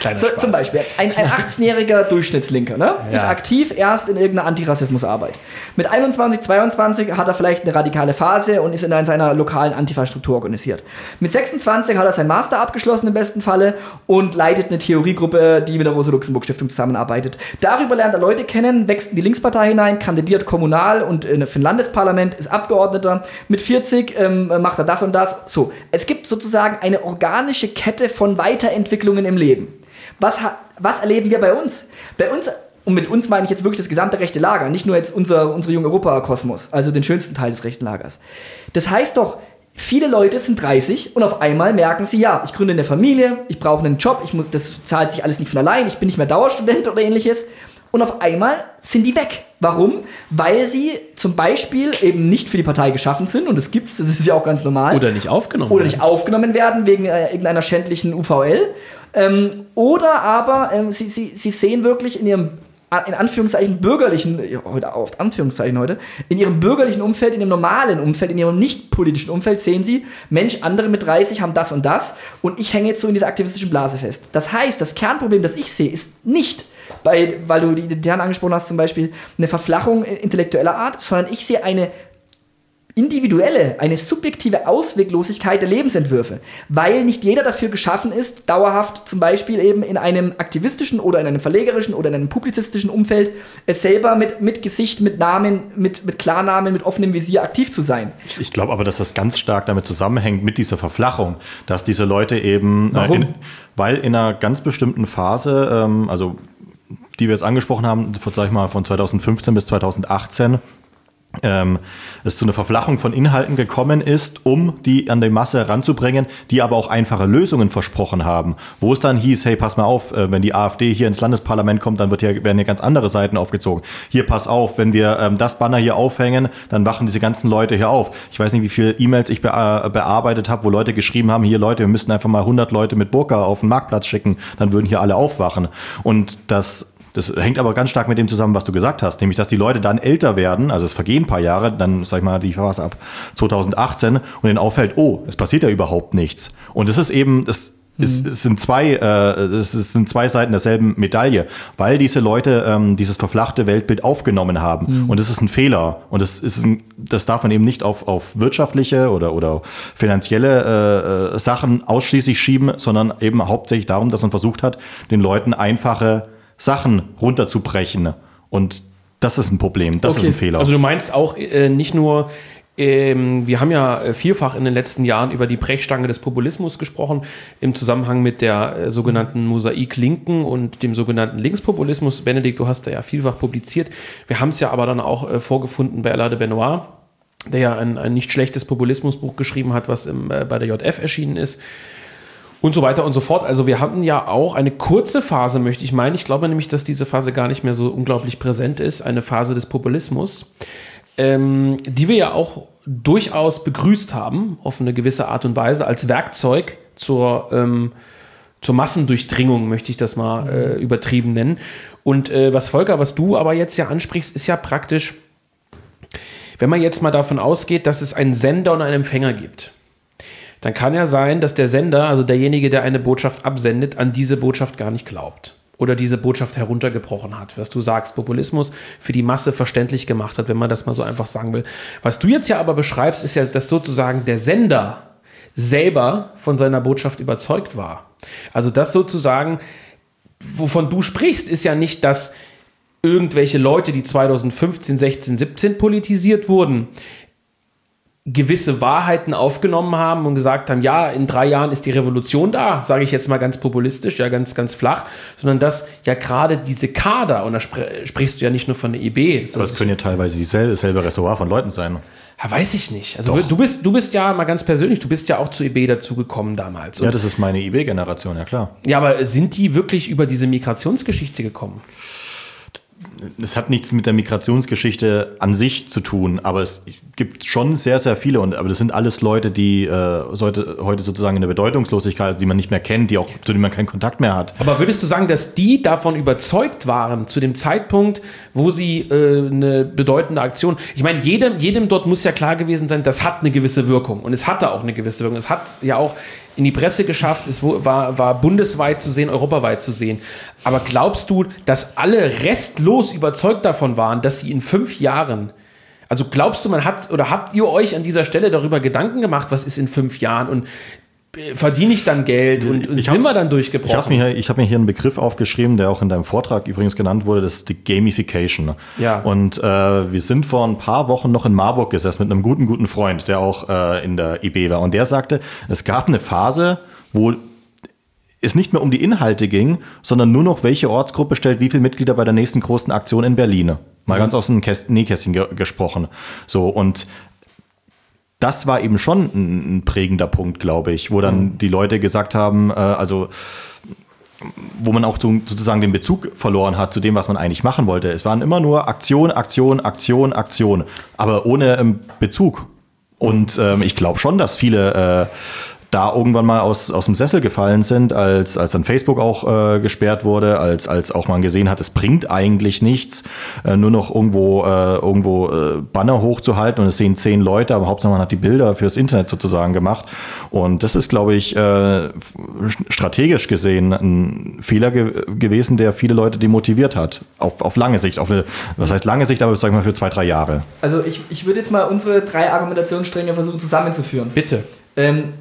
Kleiner so, Zum Beispiel, ein, ein 18-jähriger Durchschnittslinker ne? Ja. ist aktiv erst in irgendeiner Antirassismusarbeit. Mit 21, 22 hat er vielleicht eine radikale Phase und ist in seiner lokalen Antifa-Struktur organisiert. Mit 26 hat er sein Master abgeschlossen im besten Falle und leitet eine Theoriegruppe, die mit der Rosa-Luxemburg-Stiftung zusammenarbeitet. Darüber lernt er Leute kennen, wächst in die Linkspartei hinein, kandidiert kommunal und für ein Landesparlament, ist Abgeordneter. Mit 40 ähm, macht er das und das. So, es gibt sozusagen eine organische Kette von Weiterentwicklungen im Leben. Was, was erleben wir bei uns? Bei uns, und mit uns meine ich jetzt wirklich das gesamte rechte Lager, nicht nur jetzt unser, unsere junge Europa-Kosmos, also den schönsten Teil des rechten Lagers. Das heißt doch, viele Leute sind 30 und auf einmal merken sie, ja, ich gründe eine Familie, ich brauche einen Job, ich muss, das zahlt sich alles nicht von allein, ich bin nicht mehr Dauerstudent oder ähnliches und auf einmal sind die weg. Warum? Weil sie zum Beispiel eben nicht für die Partei geschaffen sind und das gibt es, das ist ja auch ganz normal. Oder nicht aufgenommen Oder nicht aufgenommen werden wegen äh, irgendeiner schändlichen UVL. Ähm, oder aber ähm, sie, sie, sie sehen wirklich in ihrem in Anführungszeichen bürgerlichen, heute oft Anführungszeichen heute, in ihrem bürgerlichen Umfeld, in ihrem normalen Umfeld, in ihrem nicht politischen Umfeld sehen sie, Mensch, andere mit 30 haben das und das und ich hänge jetzt so in dieser aktivistischen Blase fest. Das heißt, das Kernproblem, das ich sehe, ist nicht, bei, weil du die Intern angesprochen hast, zum Beispiel eine Verflachung intellektueller Art, sondern ich sehe eine individuelle, eine subjektive Ausweglosigkeit der Lebensentwürfe, weil nicht jeder dafür geschaffen ist, dauerhaft zum Beispiel eben in einem aktivistischen oder in einem verlegerischen oder in einem publizistischen Umfeld es selber mit, mit Gesicht, mit Namen, mit, mit Klarnamen, mit offenem Visier aktiv zu sein. Ich glaube aber, dass das ganz stark damit zusammenhängt mit dieser Verflachung, dass diese Leute eben, äh, in, weil in einer ganz bestimmten Phase, ähm, also die wir jetzt angesprochen haben, sag ich mal von 2015 bis 2018, ähm, es zu einer Verflachung von Inhalten gekommen ist, um die an die Masse heranzubringen, die aber auch einfache Lösungen versprochen haben. Wo es dann hieß, hey, pass mal auf, äh, wenn die AfD hier ins Landesparlament kommt, dann wird hier, werden hier ganz andere Seiten aufgezogen. Hier, pass auf, wenn wir ähm, das Banner hier aufhängen, dann wachen diese ganzen Leute hier auf. Ich weiß nicht, wie viele E-Mails ich be äh, bearbeitet habe, wo Leute geschrieben haben, hier Leute, wir müssten einfach mal 100 Leute mit Burka auf den Marktplatz schicken, dann würden hier alle aufwachen. Und das das hängt aber ganz stark mit dem zusammen, was du gesagt hast, nämlich dass die Leute dann älter werden, also es vergehen ein paar Jahre, dann sag ich mal die Phase ab 2018 und denen auffällt, oh, es passiert ja überhaupt nichts. Und das ist eben, das es, es, sind zwei, äh, es sind zwei Seiten derselben Medaille, weil diese Leute ähm, dieses verflachte Weltbild aufgenommen haben. Mhm. Und das ist ein Fehler. Und das, ist ein, das darf man eben nicht auf, auf wirtschaftliche oder, oder finanzielle äh, äh Sachen ausschließlich schieben, sondern eben hauptsächlich darum, dass man versucht hat, den Leuten einfache Sachen runterzubrechen. Und das ist ein Problem, das okay. ist ein Fehler. Also du meinst auch äh, nicht nur, ähm, wir haben ja äh, vielfach in den letzten Jahren über die Brechstange des Populismus gesprochen, im Zusammenhang mit der äh, sogenannten Mosaik-Linken und dem sogenannten Linkspopulismus. Benedikt, du hast da ja vielfach publiziert. Wir haben es ja aber dann auch äh, vorgefunden bei Alain de Benoit, der ja ein, ein nicht schlechtes Populismusbuch geschrieben hat, was im, äh, bei der JF erschienen ist und so weiter und so fort. Also wir hatten ja auch eine kurze Phase, möchte ich meinen. Ich glaube nämlich, dass diese Phase gar nicht mehr so unglaublich präsent ist, eine Phase des Populismus, ähm, die wir ja auch durchaus begrüßt haben, auf eine gewisse Art und Weise, als Werkzeug zur, ähm, zur Massendurchdringung, möchte ich das mal äh, übertrieben nennen. Und äh, was Volker, was du aber jetzt ja ansprichst, ist ja praktisch, wenn man jetzt mal davon ausgeht, dass es einen Sender und einen Empfänger gibt dann kann ja sein, dass der Sender, also derjenige, der eine Botschaft absendet, an diese Botschaft gar nicht glaubt oder diese Botschaft heruntergebrochen hat, was du sagst, Populismus für die Masse verständlich gemacht hat, wenn man das mal so einfach sagen will. Was du jetzt ja aber beschreibst, ist ja, dass sozusagen der Sender selber von seiner Botschaft überzeugt war. Also das sozusagen, wovon du sprichst, ist ja nicht, dass irgendwelche Leute, die 2015, 16, 17 politisiert wurden, gewisse Wahrheiten aufgenommen haben und gesagt haben, ja, in drei Jahren ist die Revolution da, sage ich jetzt mal ganz populistisch, ja ganz, ganz flach, sondern dass ja gerade diese Kader, und da spr sprichst du ja nicht nur von der IB. Aber es können ja teilweise dieselbe, dasselbe Ressort von Leuten sein. Ja, weiß ich nicht. Also du bist, du bist ja mal ganz persönlich, du bist ja auch zu eBay dazugekommen damals. Ja, das ist meine eBay-Generation, ja klar. ja, aber sind die wirklich über diese Migrationsgeschichte gekommen? Es hat nichts mit der Migrationsgeschichte an sich zu tun, aber es gibt schon sehr, sehr viele. Und, aber das sind alles Leute, die äh, heute, heute sozusagen in der Bedeutungslosigkeit, die man nicht mehr kennt, die auch, zu denen man keinen Kontakt mehr hat. Aber würdest du sagen, dass die davon überzeugt waren, zu dem Zeitpunkt, wo sie äh, eine bedeutende Aktion. Ich meine, jedem, jedem dort muss ja klar gewesen sein, das hat eine gewisse Wirkung. Und es hatte auch eine gewisse Wirkung. Es hat ja auch in die Presse geschafft, es war, war bundesweit zu sehen, europaweit zu sehen. Aber glaubst du, dass alle restlos überzeugt davon waren, dass sie in fünf Jahren also glaubst du, man hat oder habt ihr euch an dieser Stelle darüber Gedanken gemacht, was ist in fünf Jahren und verdiene ich dann Geld und, und Ich sind wir dann Ich durchgebrochen? habe mir, hier- ich hab mir hier einen Begriff aufgeschrieben, der auch in deinem Vortrag übrigens genannt wurde, das ist die Gamification. Ja. Und äh, wir sind vor ein paar Wochen noch in Marburg gesessen mit einem guten, guten Freund, der auch äh, in der IB war. Und der sagte, es gab eine Phase, wo es nicht mehr um die Inhalte ging, sondern nur noch, welche Ortsgruppe stellt wie viele Mitglieder bei der nächsten großen Aktion in Berlin. Mal ganz aus dem Käst Nähkästchen ge gesprochen. So, und das war eben schon ein, ein prägender Punkt, glaube ich, wo dann die Leute gesagt haben, äh, also wo man auch so, sozusagen den Bezug verloren hat zu dem, was man eigentlich machen wollte. Es waren immer nur Aktion, Aktion, Aktion, Aktion, aber ohne ähm, Bezug. Und ähm, ich glaube schon, dass viele äh, da irgendwann mal aus, aus dem Sessel gefallen sind, als, als dann Facebook auch äh, gesperrt wurde, als, als auch man gesehen hat, es bringt eigentlich nichts, äh, nur noch irgendwo, äh, irgendwo äh, Banner hochzuhalten und es sehen zehn Leute, aber Hauptsache man hat die Bilder fürs Internet sozusagen gemacht. Und das ist, glaube ich, äh, strategisch gesehen ein Fehler ge gewesen, der viele Leute demotiviert hat. Auf, auf lange Sicht. Auf eine, was heißt lange Sicht, aber sagen wir mal für zwei, drei Jahre. Also ich, ich würde jetzt mal unsere drei Argumentationsstränge versuchen zusammenzuführen. Bitte. Ähm,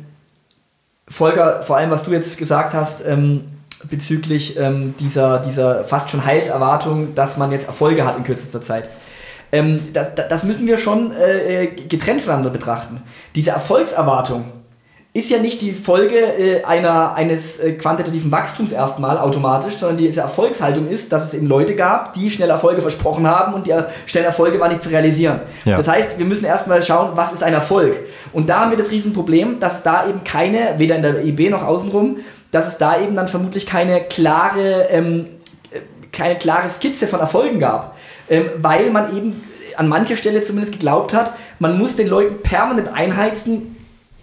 Volker, vor allem was du jetzt gesagt hast ähm, bezüglich ähm, dieser, dieser fast schon Heilserwartung, dass man jetzt Erfolge hat in kürzester Zeit. Ähm, das, das- müssen wir schon äh, äh, getrennt voneinander betrachten. Diese Erfolgserwartung ist ja nicht die Folge äh, einer, eines äh, quantitativen Wachstums erstmal automatisch, sondern diese Erfolgshaltung ist, dass es eben Leute gab, die schnell Erfolge versprochen haben und die äh, schnellen Erfolge waren nicht zu realisieren. Ja. Das heißt, wir müssen erstmal schauen, was ist ein Erfolg. Und da haben wir das Riesenproblem, dass es da eben keine, weder in der EB noch außenrum, dass es da eben dann vermutlich keine klare, ähm, äh, keine klare Skizze von Erfolgen gab. Ähm, weil man eben an mancher Stelle zumindest geglaubt hat, man muss den Leuten permanent einheizen,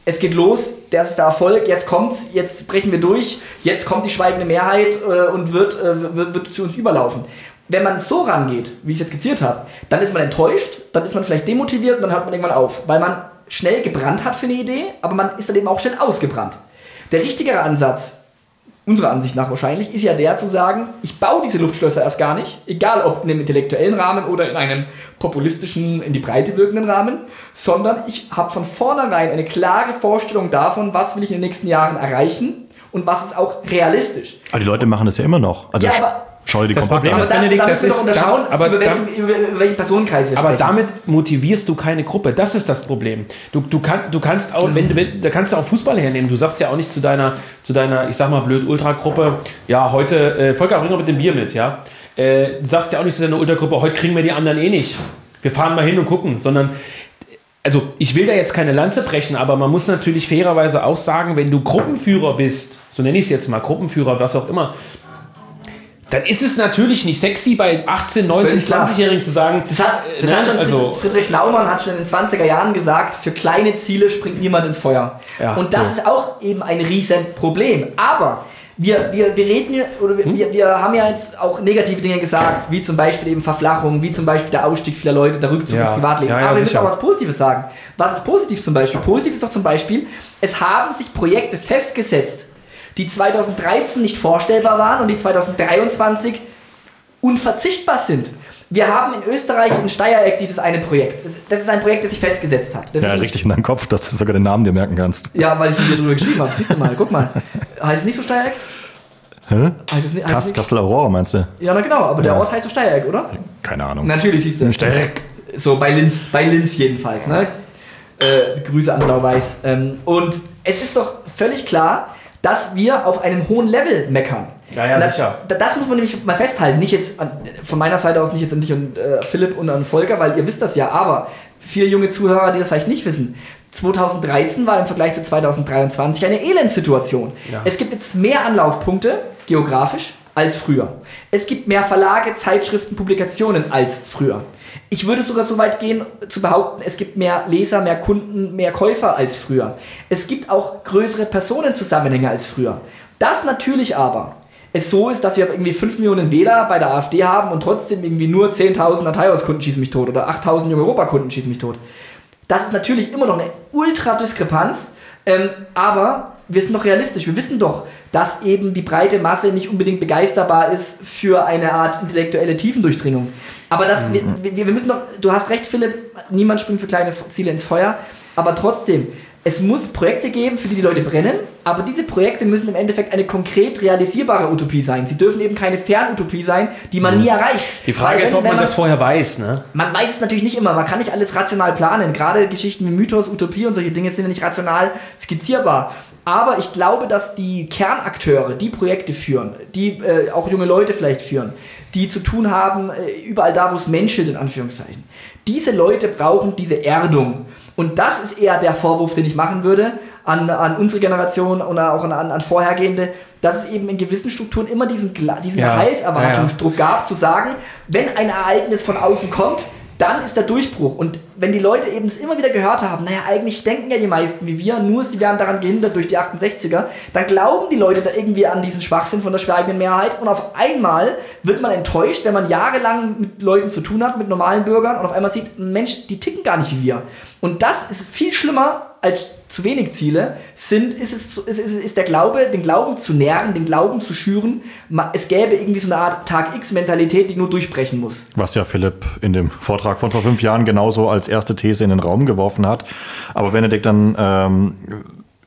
es geht los, das ist der Erfolg, jetzt kommt's, jetzt brechen wir durch, jetzt kommt die schweigende Mehrheit äh, und wird, äh, wird, wird zu uns überlaufen. Wenn man so rangeht, wie ich es jetzt skizziert habe, dann ist man enttäuscht, dann ist man vielleicht demotiviert und dann hört man irgendwann auf, weil man schnell gebrannt hat für eine Idee, aber man ist dann eben auch schnell ausgebrannt. Der richtigere Ansatz, unserer Ansicht nach wahrscheinlich, ist ja der zu sagen, ich baue diese Luftschlösser erst gar nicht, egal ob in einem intellektuellen Rahmen oder in einem populistischen, in die Breite wirkenden Rahmen, sondern ich habe von vornherein eine klare Vorstellung davon, was will ich in den nächsten Jahren erreichen und was ist auch realistisch. Aber die Leute machen das ja immer noch. Also Ja, aber- schau dir die Das Problem an. ist, Benedikt, da das wir ist- da- aber über, welchen, über, welchen Personenkreis wir Aber sprechen. damit motivierst du keine Gruppe. Das ist das Problem. Du, du, kann, du kannst auch, wenn, wenn, da kannst du auch Fußball hernehmen. Du sagst ja auch nicht zu deiner, zu deiner, ich sag mal blöd, Ultragruppe, ja, heute, äh, Volker, bring doch mit dem Bier mit, ja. Äh, du sagst ja auch nicht zu deiner Ultragruppe, heute kriegen wir die anderen eh nicht. Wir fahren mal hin und gucken, sondern also ich will da jetzt keine Lanze brechen, aber man muss natürlich fairerweise auch sagen, wenn du Gruppenführer bist, so nenne ich es jetzt mal, Gruppenführer, was auch immer, dann ist es natürlich nicht sexy, bei 18, 19, Völlig klar. 20-Jährigen zu sagen, Das hat, äh, das ne, hat schon also, Friedrich Naumann hat schon in den 20er Jahren gesagt, für kleine Ziele springt niemand ins Feuer. Ja, und das so. ist auch eben ein Riesenproblem. Aber wir, wir, wir reden oder Hm? wir, wir, wir haben ja jetzt auch negative Dinge gesagt, wie zum Beispiel eben Verflachung, wie zum Beispiel der Ausstieg vieler Leute, der Rückzug Ja, ins Privatleben. ja, ja, Aber wir müssen auch was Positives sagen. Was ist positiv zum Beispiel? Positiv ist doch zum Beispiel, es haben sich Projekte festgesetzt, die 2013 nicht vorstellbar waren und die 2023 unverzichtbar sind. Wir haben in Österreich in Steiereck dieses eine Projekt. Das, ist ein Projekt, das sich festgesetzt hat. Das Ja, richtig in deinem Kopf, dass du sogar den Namen dir merken kannst. Ja, weil ich mit dir drüber geschrieben habe. Siehst du mal, guck mal. Heißt es nicht so Steiereck? Hä? Heißt es nicht, heißt? Kassel Aurora meinst du? Ja, na genau, aber der Ja. Ort heißt so Steiereck, oder? Keine Ahnung. Natürlich, siehst du. Steiereck. So, bei Linz, bei Linz jedenfalls. Ne? Äh, Grüße an Blau-Weiß. Ähm, und es ist doch völlig klar, dass wir auf einem hohen Level meckern. Ja, ja, Na, sicher. da- Das muss man nämlich mal festhalten. Nicht jetzt an, von meiner Seite aus, nicht jetzt an dich und äh, Philipp und an Volker, weil ihr wisst das ja. Aber viele junge Zuhörer, die das vielleicht nicht wissen. 2013 war im Vergleich zu 2023 eine Elendsituation. Ja. Es gibt jetzt mehr Anlaufpunkte, geografisch, als früher. Es gibt mehr Verlage, Zeitschriften, Publikationen als früher. Ich würde sogar so weit gehen zu behaupten, es gibt mehr Leser, mehr Kunden, mehr Käufer als früher. Es gibt auch größere Personenzusammenhänge als früher. Das natürlich aber es so ist, dass wir irgendwie 5 Millionen Wähler bei der AfD haben und trotzdem irgendwie nur 10.000 Dateihauskunden schießen mich tot oder 8.000 junge Europakunden schießen mich tot. Das ist natürlich immer noch eine Ultra-Diskrepanz, ähm, aber wir sind doch realistisch. Wir wissen doch, dass eben die breite Masse nicht unbedingt begeisterbar ist für eine Art intellektuelle Tiefendurchdringung. Aber das, mhm. wir, wir müssen doch, du hast recht, Philipp, niemand springt für kleine Ziele ins Feuer, aber trotzdem, es muss Projekte geben, für die die Leute brennen, aber diese Projekte müssen im Endeffekt eine konkret realisierbare Utopie sein. Sie dürfen eben keine Fernutopie sein, die man mhm. nie erreicht. Die Frage Weil, ist, ob man, man, das vorher weiß. Ne? Man weiß es natürlich nicht immer. Man kann nicht alles rational planen. Gerade Geschichten wie Mythos, Utopie und solche Dinge sind ja nicht rational skizzierbar. Aber ich glaube, dass die Kernakteure, die Projekte führen, die äh, auch junge Leute vielleicht führen, die zu tun haben, äh, überall da, wo es menschelt, in Anführungszeichen, diese Leute brauchen diese Erdung. Und das ist eher der Vorwurf, den ich machen würde an, an unsere Generation oder auch an, an vorhergehende, dass es eben in gewissen Strukturen immer diesen, diesen ja, Heilserwartungsdruck ja, ja. gab, zu sagen, wenn ein Ereignis von außen kommt, dann ist der Durchbruch. Und wenn die Leute eben es immer wieder gehört haben, naja, eigentlich denken ja die meisten wie wir, nur sie werden daran gehindert durch die 68er, dann glauben die Leute da irgendwie an diesen Schwachsinn von der schweigenden Mehrheit und auf einmal wird man enttäuscht, wenn man jahrelang mit Leuten zu tun hat, mit normalen Bürgern und auf einmal sieht, Mensch, die ticken gar nicht wie wir. Und das ist viel schlimmer als zu wenig Ziele, sind, ist, es, ist, ist, ist der Glaube, den Glauben zu nähren, den Glauben zu schüren. Es gäbe irgendwie so eine Art Tag-X-Mentalität, die nur durchbrechen muss. Was ja Philipp in dem Vortrag von vor fünf Jahren genauso als erste These in den Raum geworfen hat. Aber Benedikt, dann ähm,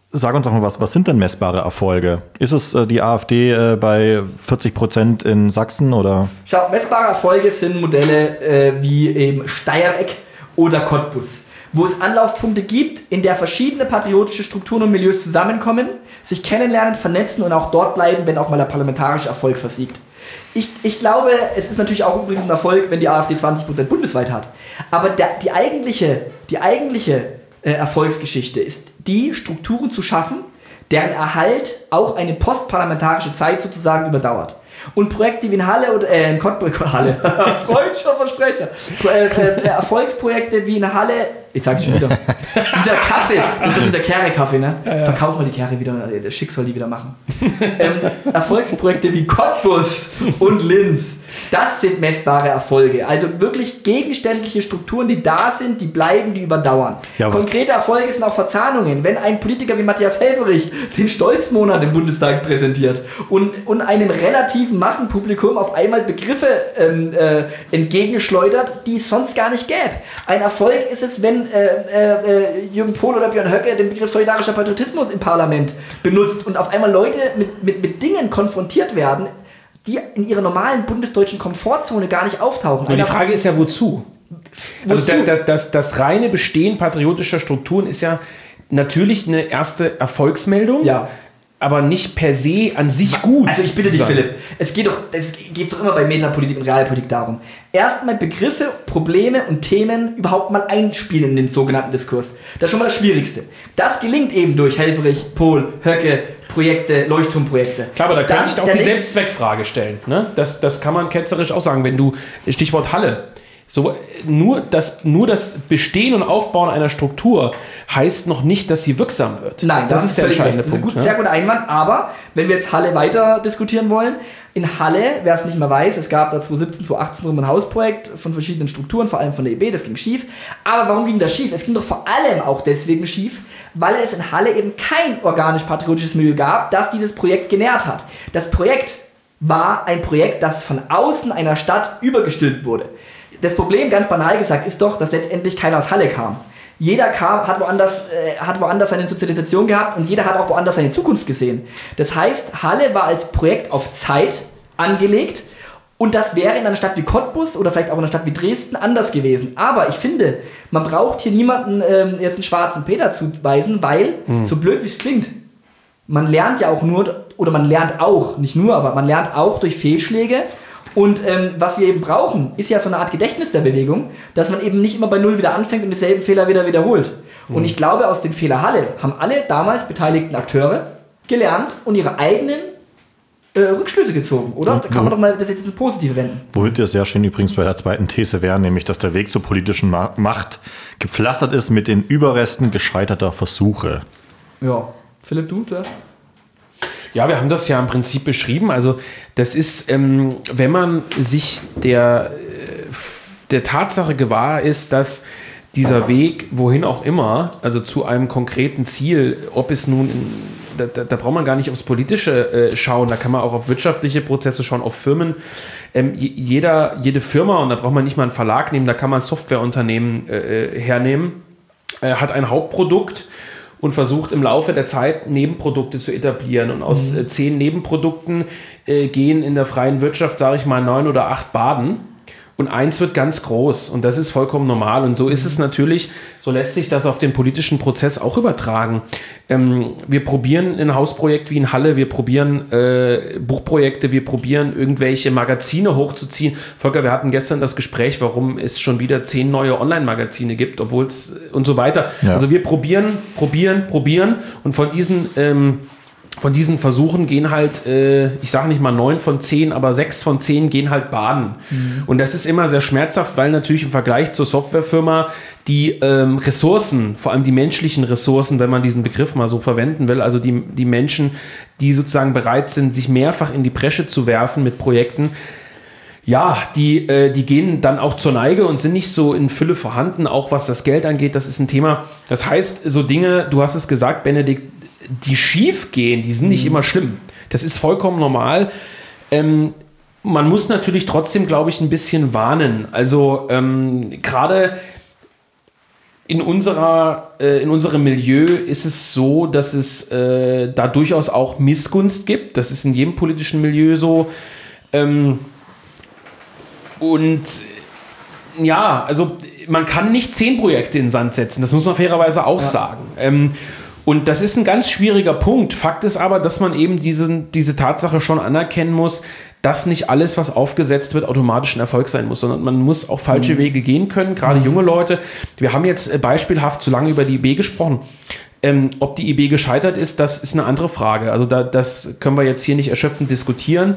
sag uns doch mal was, was sind denn messbare Erfolge? Ist es äh, die AfD äh, bei 40 Prozent in Sachsen oder? Schau, messbare Erfolge sind Modelle äh, wie eben Steiereck oder Cottbus wo es Anlaufpunkte gibt, in der verschiedene patriotische Strukturen und Milieus zusammenkommen, sich kennenlernen, vernetzen und auch dort bleiben, wenn auch mal der parlamentarische Erfolg versiegt. Ich, ich glaube, es ist natürlich auch übrigens ein Erfolg, wenn die AfD 20% bundesweit hat. Aber der, die eigentliche, die eigentliche äh, Erfolgsgeschichte ist, die Strukturen zu schaffen, deren Erhalt auch eine postparlamentarische Zeit sozusagen überdauert. Und Projekte wie in Halle oder äh, in Cottbus, Halle, Freund schon Versprecher. Äh, äh, Erfolgsprojekte wie in Halle, jetzt sag ich schon wieder, dieser Kaffee, das ist doch dieser Kehre-Kaffee, ne? Ja, ja. Verkauf mal die Kehre wieder, das Schick soll die wieder machen. ähm, Erfolgsprojekte wie Cottbus und Linz das sind messbare Erfolge. Also wirklich gegenständliche Strukturen, die da sind, die bleiben, die überdauern. Ja, Konkrete Erfolge sind auch Verzahnungen. Wenn ein Politiker wie Matthias Helferich den Stolzmonat im Bundestag präsentiert und, und einem relativen Massenpublikum auf einmal Begriffe ähm, äh, entgegenschleudert, die es sonst gar nicht gäbe. Ein Erfolg ist es, wenn äh, äh, Jürgen Pohl oder Björn Höcke den Begriff solidarischer Patriotismus im Parlament benutzt und auf einmal Leute mit, mit, mit Dingen konfrontiert werden, die in ihrer normalen bundesdeutschen Komfortzone gar nicht auftauchen. Und die Frage ist ja, wozu? Also wozu? Also das, das, das reine Bestehen patriotischer Strukturen ist ja natürlich eine erste Erfolgsmeldung. Ja aber nicht per se an sich gut. Also ich bitte dich, Philipp. Es geht doch, es geht doch immer bei Metapolitik und Realpolitik darum. Erstmal Begriffe, Probleme und Themen überhaupt mal einspielen in den sogenannten Diskurs. Das ist schon mal das Schwierigste. Das gelingt eben durch Helferich, Pohl, Höcke, Projekte, Leuchtturmprojekte. Klar, aber da könnte ich auch die Selbstzweckfrage stellen. Ne? Das, das kann man ketzerisch auch sagen, wenn du, Stichwort Halle, so, nur, das, nur das Bestehen und Aufbauen einer Struktur heißt noch nicht, dass sie wirksam wird. Nein, das, das ist der entscheidende Punkt. Das ist ein gut, ne? sehr guter Einwand, aber wenn wir jetzt Halle weiter diskutieren wollen, in Halle, wer es nicht mehr weiß, es gab da 2017, 2018 rum ein Hausprojekt von verschiedenen Strukturen, vor allem von der EB, das ging schief. Aber warum ging das schief? Es ging doch vor allem auch deswegen schief, weil es in Halle eben kein organisch-patriotisches Milieu gab, das dieses Projekt genährt hat. Das Projekt war ein Projekt, das von außen einer Stadt übergestülpt wurde. Das Problem, ganz banal gesagt, ist doch, dass letztendlich keiner aus Halle kam. Jeder kam, hat woanders, äh, hat woanders seine Sozialisation gehabt und jeder hat auch woanders seine Zukunft gesehen. Das heißt, Halle war als Projekt auf Zeit angelegt und das wäre in einer Stadt wie Cottbus oder vielleicht auch in einer Stadt wie Dresden anders gewesen. Aber ich finde, man braucht hier niemanden ähm, jetzt einen schwarzen Peter zuweisen, weil, hm. so blöd wie es klingt, man lernt ja auch nur, oder man lernt auch, nicht nur, aber man lernt auch durch Fehlschläge Und ähm, was wir eben brauchen, ist ja so eine Art Gedächtnis der Bewegung, dass man eben nicht immer bei Null wieder anfängt und dieselben Fehler wieder wiederholt. Mhm. Und ich glaube, aus dem Fehler Halle haben alle damals beteiligten Akteure gelernt und ihre eigenen äh, Rückschlüsse gezogen, oder? Da kann man doch mal das jetzt ins Positive wenden. Womit wir sehr schön übrigens bei der zweiten These wären, nämlich, dass der Weg zur politischen Ma Macht gepflastert ist mit den Überresten gescheiterter Versuche. Ja. Philipp, du zuerst? Ja, wir haben das ja im Prinzip beschrieben. Also das ist, ähm, wenn man sich der, äh, der Tatsache gewahr ist, dass dieser Weg, wohin auch immer, also zu einem konkreten Ziel, ob es nun, da, da, da braucht man gar nicht aufs Politische äh, schauen, da kann man auch auf wirtschaftliche Prozesse schauen, auf Firmen. Ähm, jeder, jede Firma, und da braucht man nicht mal einen Verlag nehmen, da kann man Softwareunternehmen äh, äh hernehmen, äh, hat ein Hauptprodukt und versucht im Laufe der Zeit Nebenprodukte zu etablieren. Und aus mhm. äh, zehn Nebenprodukten äh, gehen in der freien Wirtschaft, sage ich mal, neun oder acht Baden und eins wird ganz groß und das ist vollkommen normal und so ist es natürlich, so lässt sich das auf den politischen Prozess auch übertragen. Ähm, wir probieren ein Hausprojekt wie in Halle, wir probieren äh, Buchprojekte, wir probieren irgendwelche Magazine hochzuziehen. Volker, wir hatten gestern das Gespräch, warum es schon wieder zehn neue Online-Magazine gibt, obwohl es und so weiter. Ja. Also wir probieren, probieren, probieren und von diesen ähm, von diesen Versuchen gehen halt, äh, ich sage nicht mal neun von zehn, aber sechs von zehn gehen halt baden. Mhm. Und das ist immer sehr schmerzhaft, weil natürlich im Vergleich zur Softwarefirma die ähm, Ressourcen, vor allem die menschlichen Ressourcen, wenn man diesen Begriff mal so verwenden will, also die, die Menschen, die sozusagen bereit sind, sich mehrfach in die Bresche zu werfen mit Projekten, ja, die, äh, die gehen dann auch zur Neige und sind nicht so in Fülle vorhanden, auch was das Geld angeht. Das ist ein Thema. Das heißt, so Dinge, du hast es gesagt, Benedikt, die schief gehen, die sind nicht mhm. immer schlimm. Das ist vollkommen normal. Ähm, man muss natürlich trotzdem, glaube ich, ein bisschen warnen. Also ähm, gerade in unserer äh, in unserem Milieu ist es so, dass es äh, da durchaus auch Missgunst gibt. Das ist in jedem politischen Milieu so. Ähm, und ja, also man kann nicht zehn Projekte in den Sand setzen. Das muss man fairerweise auch ja. sagen. Ähm, und das ist ein ganz schwieriger Punkt. Fakt ist aber, dass man eben diesen, diese Tatsache schon anerkennen muss, dass nicht alles, was aufgesetzt wird, automatisch ein Erfolg sein muss, sondern man muss auch falsche mhm. Wege gehen können, gerade mhm. junge Leute. Wir haben jetzt äh, beispielhaft zu lange über die IB gesprochen. Ähm, ob die IB gescheitert ist, das ist eine andere Frage. Also da, das können wir jetzt hier nicht erschöpfend diskutieren.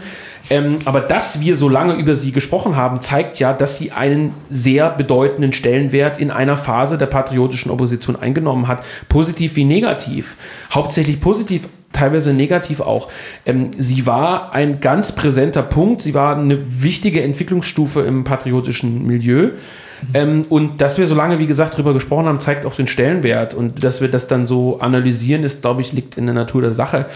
Ähm, aber dass wir so lange über sie gesprochen haben, zeigt ja, dass sie einen sehr bedeutenden Stellenwert in einer Phase der patriotischen Opposition eingenommen hat, positiv wie negativ. Hauptsächlich positiv, teilweise negativ auch. Ähm, sie war ein ganz präsenter Punkt, sie war eine wichtige Entwicklungsstufe im patriotischen Milieu. Ähm, und dass wir so lange, wie gesagt, darüber gesprochen haben, zeigt auch den Stellenwert. Und dass wir das dann so analysieren, ist, glaube ich, liegt in der Natur der Sache.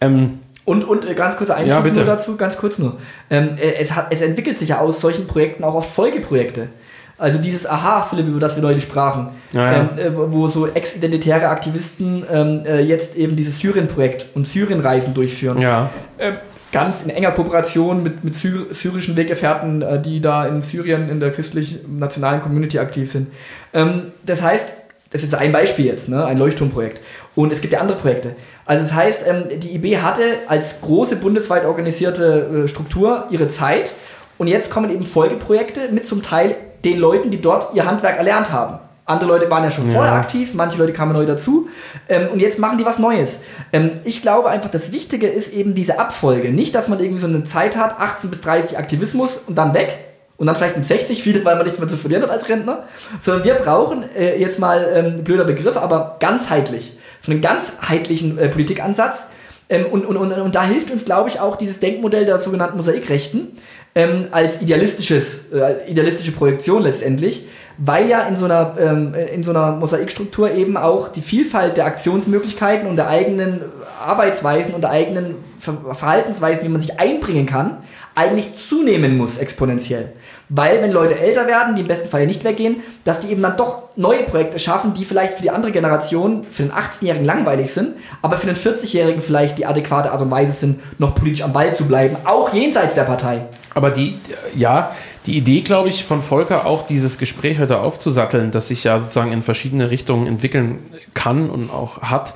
Ähm, und, und äh, ganz kurzer Einschub ja, nur dazu, ganz kurz nur. Ähm, äh, es, hat, es entwickelt sich ja aus solchen Projekten auch oft Folgeprojekte. Also dieses Aha, Philipp, über das wir neulich sprachen, ja, ja. Ähm, äh, wo so ex-identitäre Aktivisten ähm, äh, jetzt eben dieses Syrien-Projekt und Syrien-Reisen durchführen. Ja. Ähm, ganz in enger Kooperation mit, mit Syr syrischen Weggefährten, äh, die da in Syrien in der christlich-nationalen Community aktiv sind. Ähm, das heißt, das ist ein Beispiel jetzt, ne? ein Leuchtturmprojekt. Und es gibt ja andere Projekte. Also das heißt, ähm, die IB hatte als große bundesweit organisierte äh, Struktur ihre Zeit und jetzt kommen eben Folgeprojekte mit zum Teil den Leuten, die dort ihr Handwerk erlernt haben. Andere Leute waren ja schon ja. vorher aktiv, manche Leute kamen neu dazu ähm, und jetzt machen die was Neues. Ähm, ich glaube einfach, das Wichtige ist eben diese Abfolge. Nicht, dass man irgendwie so eine Zeit hat, 18 bis 30 Aktivismus und dann weg und dann vielleicht mit 60 wieder, weil man nichts mehr zu verlieren hat als Rentner, sondern wir brauchen äh, jetzt mal ähm, blöder Begriff, aber ganzheitlich, so einen ganzheitlichen äh, Politikansatz. Ähm, und, und, und, und da hilft uns, glaube ich, auch dieses Denkmodell der sogenannten Mosaikrechten ähm, als idealistisches, äh, als idealistische Projektion letztendlich, weil ja in so einer, ähm, in so einer Mosaikstruktur eben auch die Vielfalt der Aktionsmöglichkeiten und der eigenen Arbeitsweisen und der eigenen Verhaltensweisen, wie man sich einbringen kann, eigentlich zunehmen muss exponentiell. Weil wenn Leute älter werden, die im besten Fall nicht weggehen, dass die eben dann doch neue Projekte schaffen, die vielleicht für die andere Generation, für den 18-Jährigen langweilig sind, aber für den 40-Jährigen vielleicht die adäquate Art und Weise sind, noch politisch am Ball zu bleiben, auch jenseits der Partei. Aber die, ja, die Idee, glaube ich, von Volker auch dieses Gespräch heute aufzusatteln, das sich ja sozusagen in verschiedene Richtungen entwickeln kann und auch hat,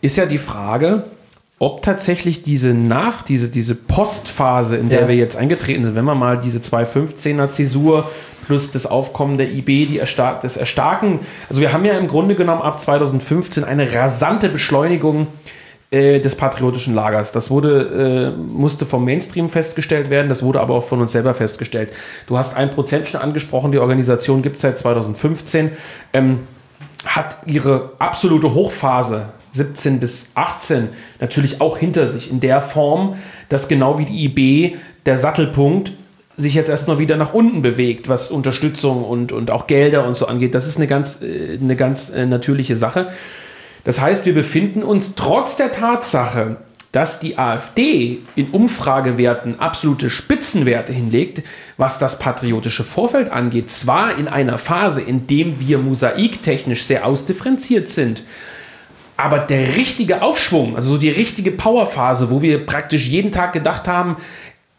ist ja die Frage, ob tatsächlich diese Nach, diese, diese Postphase, in der Ja. wir jetzt eingetreten sind, wenn man mal diese 215er Zäsur plus das Aufkommen der IB, die erstar das Erstarken, also wir haben ja im Grunde genommen ab 2015 eine rasante Beschleunigung äh, des patriotischen Lagers. Das wurde, äh, musste vom Mainstream festgestellt werden, das wurde aber auch von uns selber festgestellt. Du hast ein Prozent schon angesprochen, die Organisation gibt es seit 2015, ähm, hat ihre absolute Hochphase 17 bis 18 natürlich auch hinter sich in der Form, dass genau wie die IB der Sattelpunkt sich jetzt erstmal wieder nach unten bewegt, was Unterstützung und, und auch Gelder und so angeht. Das ist eine ganz, äh, eine ganz äh, natürliche Sache. Das heißt, wir befinden uns trotz der Tatsache, dass die AfD in Umfragewerten absolute Spitzenwerte hinlegt, was das patriotische Vorfeld angeht, zwar in einer Phase, in dem wir mosaiktechnisch sehr ausdifferenziert sind, aber der richtige Aufschwung, also so die richtige Powerphase, wo wir praktisch jeden Tag gedacht haben,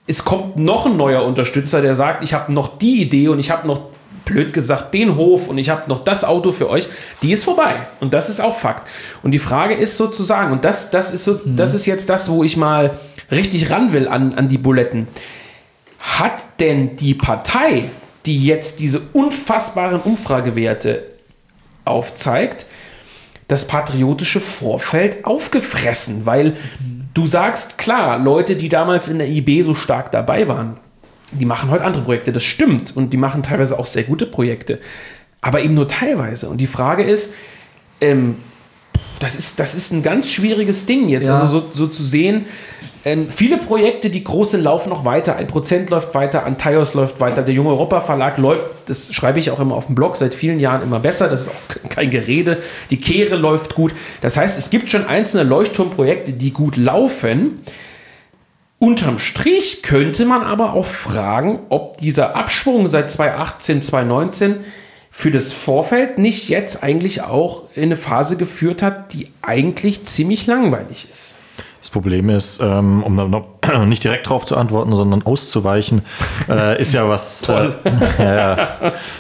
es kommt noch ein neuer Unterstützer, der sagt, ich habe noch die Idee und ich habe noch, blöd gesagt, den Hof und ich habe noch das Auto für euch, die ist vorbei. Und das ist auch Fakt. Und die Frage ist sozusagen, und das, das, ist, so, das ist jetzt das, wo ich mal richtig ran will an, an die Buletten. Hat denn die Partei, die jetzt diese unfassbaren Umfragewerte aufzeigt, das patriotische Vorfeld aufgefressen, weil du sagst, klar, Leute, die damals in der IB so stark dabei waren, die machen heute andere Projekte, das stimmt, und die machen teilweise auch sehr gute Projekte, aber eben nur teilweise. Und die Frage ist, ähm, das ist, das ist ein ganz schwieriges Ding jetzt, Ja. also so, so zu sehen, ähm, viele Projekte, die groß sind, laufen noch weiter. Ein Prozent läuft weiter, Antaios läuft weiter, der Junge Europa Verlag läuft, das schreibe ich auch immer auf dem Blog, seit vielen Jahren immer besser. Das ist auch kein Gerede. Die Kehre läuft gut. Das heißt, es gibt schon einzelne Leuchtturmprojekte, die gut laufen. Unterm Strich könnte man aber auch fragen, ob dieser Abschwung seit 2018, 2019 für das Vorfeld nicht jetzt eigentlich auch in eine Phase geführt hat, die eigentlich ziemlich langweilig ist. Das Problem ist, ähm, um da noch nicht direkt drauf zu antworten, sondern auszuweichen, äh, ist ja was. Toll. Äh, ja, ja,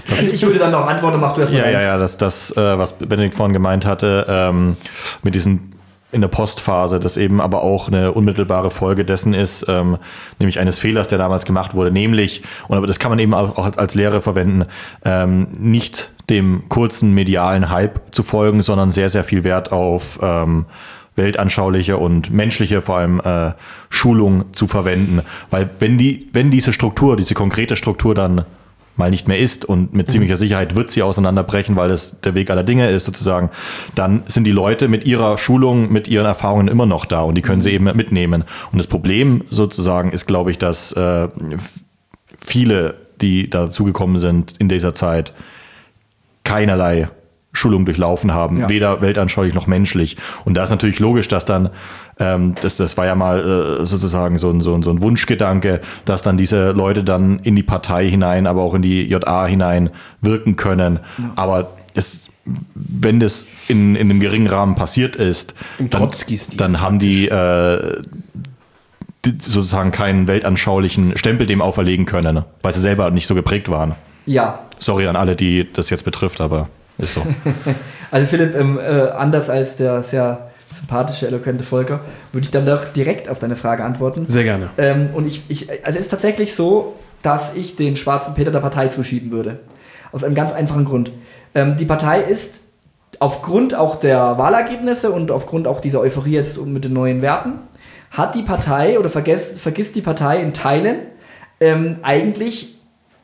Also ich würde dann noch antworten, mach du erst mal ja, ja, deins. ja, das, das äh, was Benedikt vorhin gemeint hatte, ähm, mit diesen in der Postphase, das eben aber auch eine unmittelbare Folge dessen ist, ähm, nämlich eines Fehlers, der damals gemacht wurde, nämlich, und aber das kann man eben auch als Lehre verwenden, ähm, nicht dem kurzen medialen Hype zu folgen, sondern sehr, sehr viel Wert auf ähm, weltanschauliche und menschliche vor allem äh, Schulung zu verwenden. Weil wenn die, wenn diese Struktur, diese konkrete Struktur dann mal nicht mehr ist und mit ziemlicher Sicherheit wird sie auseinanderbrechen, weil das der Weg aller Dinge ist sozusagen, dann sind die Leute mit ihrer Schulung, mit ihren Erfahrungen immer noch da und die können sie eben mitnehmen. Und das Problem sozusagen ist, glaube ich, dass äh, viele, die dazugekommen sind in dieser Zeit, keinerlei Schulung durchlaufen haben, Ja. weder weltanschaulich noch menschlich. Und da ist natürlich logisch, dass dann, ähm, das, das war ja mal äh, sozusagen so ein, so, ein, so ein Wunschgedanke, dass dann diese Leute dann in die Partei hinein, aber auch in die JA hinein wirken können. Aber es, wenn das in, in einem geringen Rahmen passiert ist, dann, dann haben die, äh, die sozusagen keinen weltanschaulichen Stempel dem auferlegen können, weil sie selber nicht so geprägt waren. Ja, Sorry an alle, die das jetzt betrifft, aber ist so. also Philipp, ähm, äh, anders als der sehr sympathische, eloquente Volker, würde ich dann doch direkt auf deine Frage antworten. Sehr gerne. Ähm, und ich, ich, also es ist tatsächlich so, dass ich den schwarzen Peter der Partei zuschieben würde. Aus einem ganz einfachen Grund. Ähm, die Partei ist aufgrund auch der Wahlergebnisse und aufgrund auch dieser Euphorie jetzt mit den neuen Werten, hat die Partei oder vergesst, vergisst die Partei in Teilen ähm, eigentlich,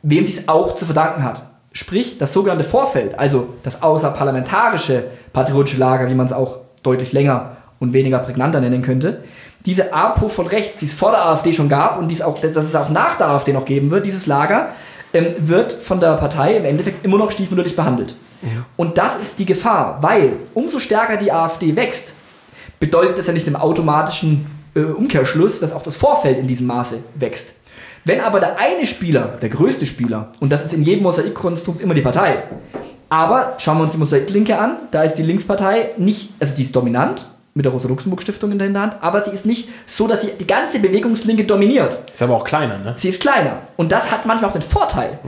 wem sie es auch zu verdanken hat. Sprich, das sogenannte Vorfeld, also das außerparlamentarische patriotische Lager, wie man es auch deutlich länger und weniger prägnanter nennen könnte, diese APO von rechts, die es vor der AfD schon gab und die es auch, dass es auch nach der AfD noch geben wird, dieses Lager, ähm, wird von der Partei im Endeffekt immer noch stiefmütterlich behandelt. Und das ist die Gefahr, weil umso stärker die AfD wächst, bedeutet das ja nicht im automatischen äh, Umkehrschluss, dass auch das Vorfeld in diesem Maße wächst. Wenn aber der eine Spieler, der größte Spieler, und das ist in jedem Mosaikkonstrukt immer die Partei, aber schauen wir uns die Mosaiklinke an, da ist die Linkspartei nicht, also die ist dominant, mit der Rosa-Luxemburg-Stiftung in der Hinterhand, aber sie ist nicht so, dass sie die ganze Bewegungslinke dominiert. Ist aber auch kleiner, ne? Sie ist kleiner. Und das hat manchmal auch den Vorteil.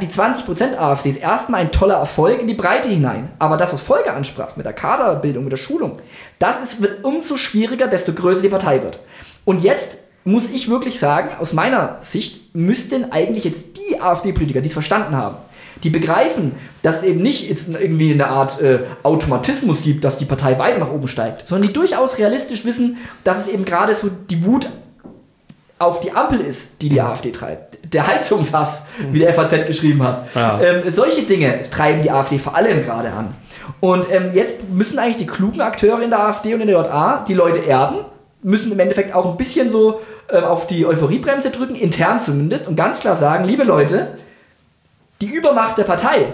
Die 20% AfD ist erstmal ein toller Erfolg in die Breite hinein. Aber das, was Folge ansprach, mit der Kaderbildung, mit der Schulung, das ist, wird umso schwieriger, desto größer die Partei wird. Und jetzt muss ich wirklich sagen, aus meiner Sicht müssten eigentlich jetzt die AfD-Politiker, die es verstanden haben, die begreifen, dass es eben nicht jetzt irgendwie eine Art äh, Automatismus gibt, dass die Partei weiter nach oben steigt, sondern die durchaus realistisch wissen, dass es eben gerade so die Wut auf die Ampel ist, die die AfD treibt. Der Heizungshass, wie der FAZ geschrieben hat. Ja. Ähm, solche Dinge treiben die AfD vor allem gerade an. Und ähm, jetzt müssen eigentlich die klugen Akteure in der AfD und in der JA die Leute erden, müssen im Endeffekt auch ein bisschen so ähm, auf die Euphoriebremse drücken, intern zumindest, und ganz klar sagen, liebe Leute, die Übermacht der Partei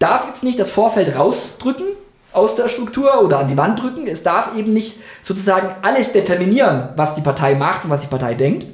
darf jetzt nicht das Vorfeld rausdrücken aus der Struktur oder an die Wand drücken. Es darf eben nicht sozusagen alles determinieren, was die Partei macht und was die Partei denkt.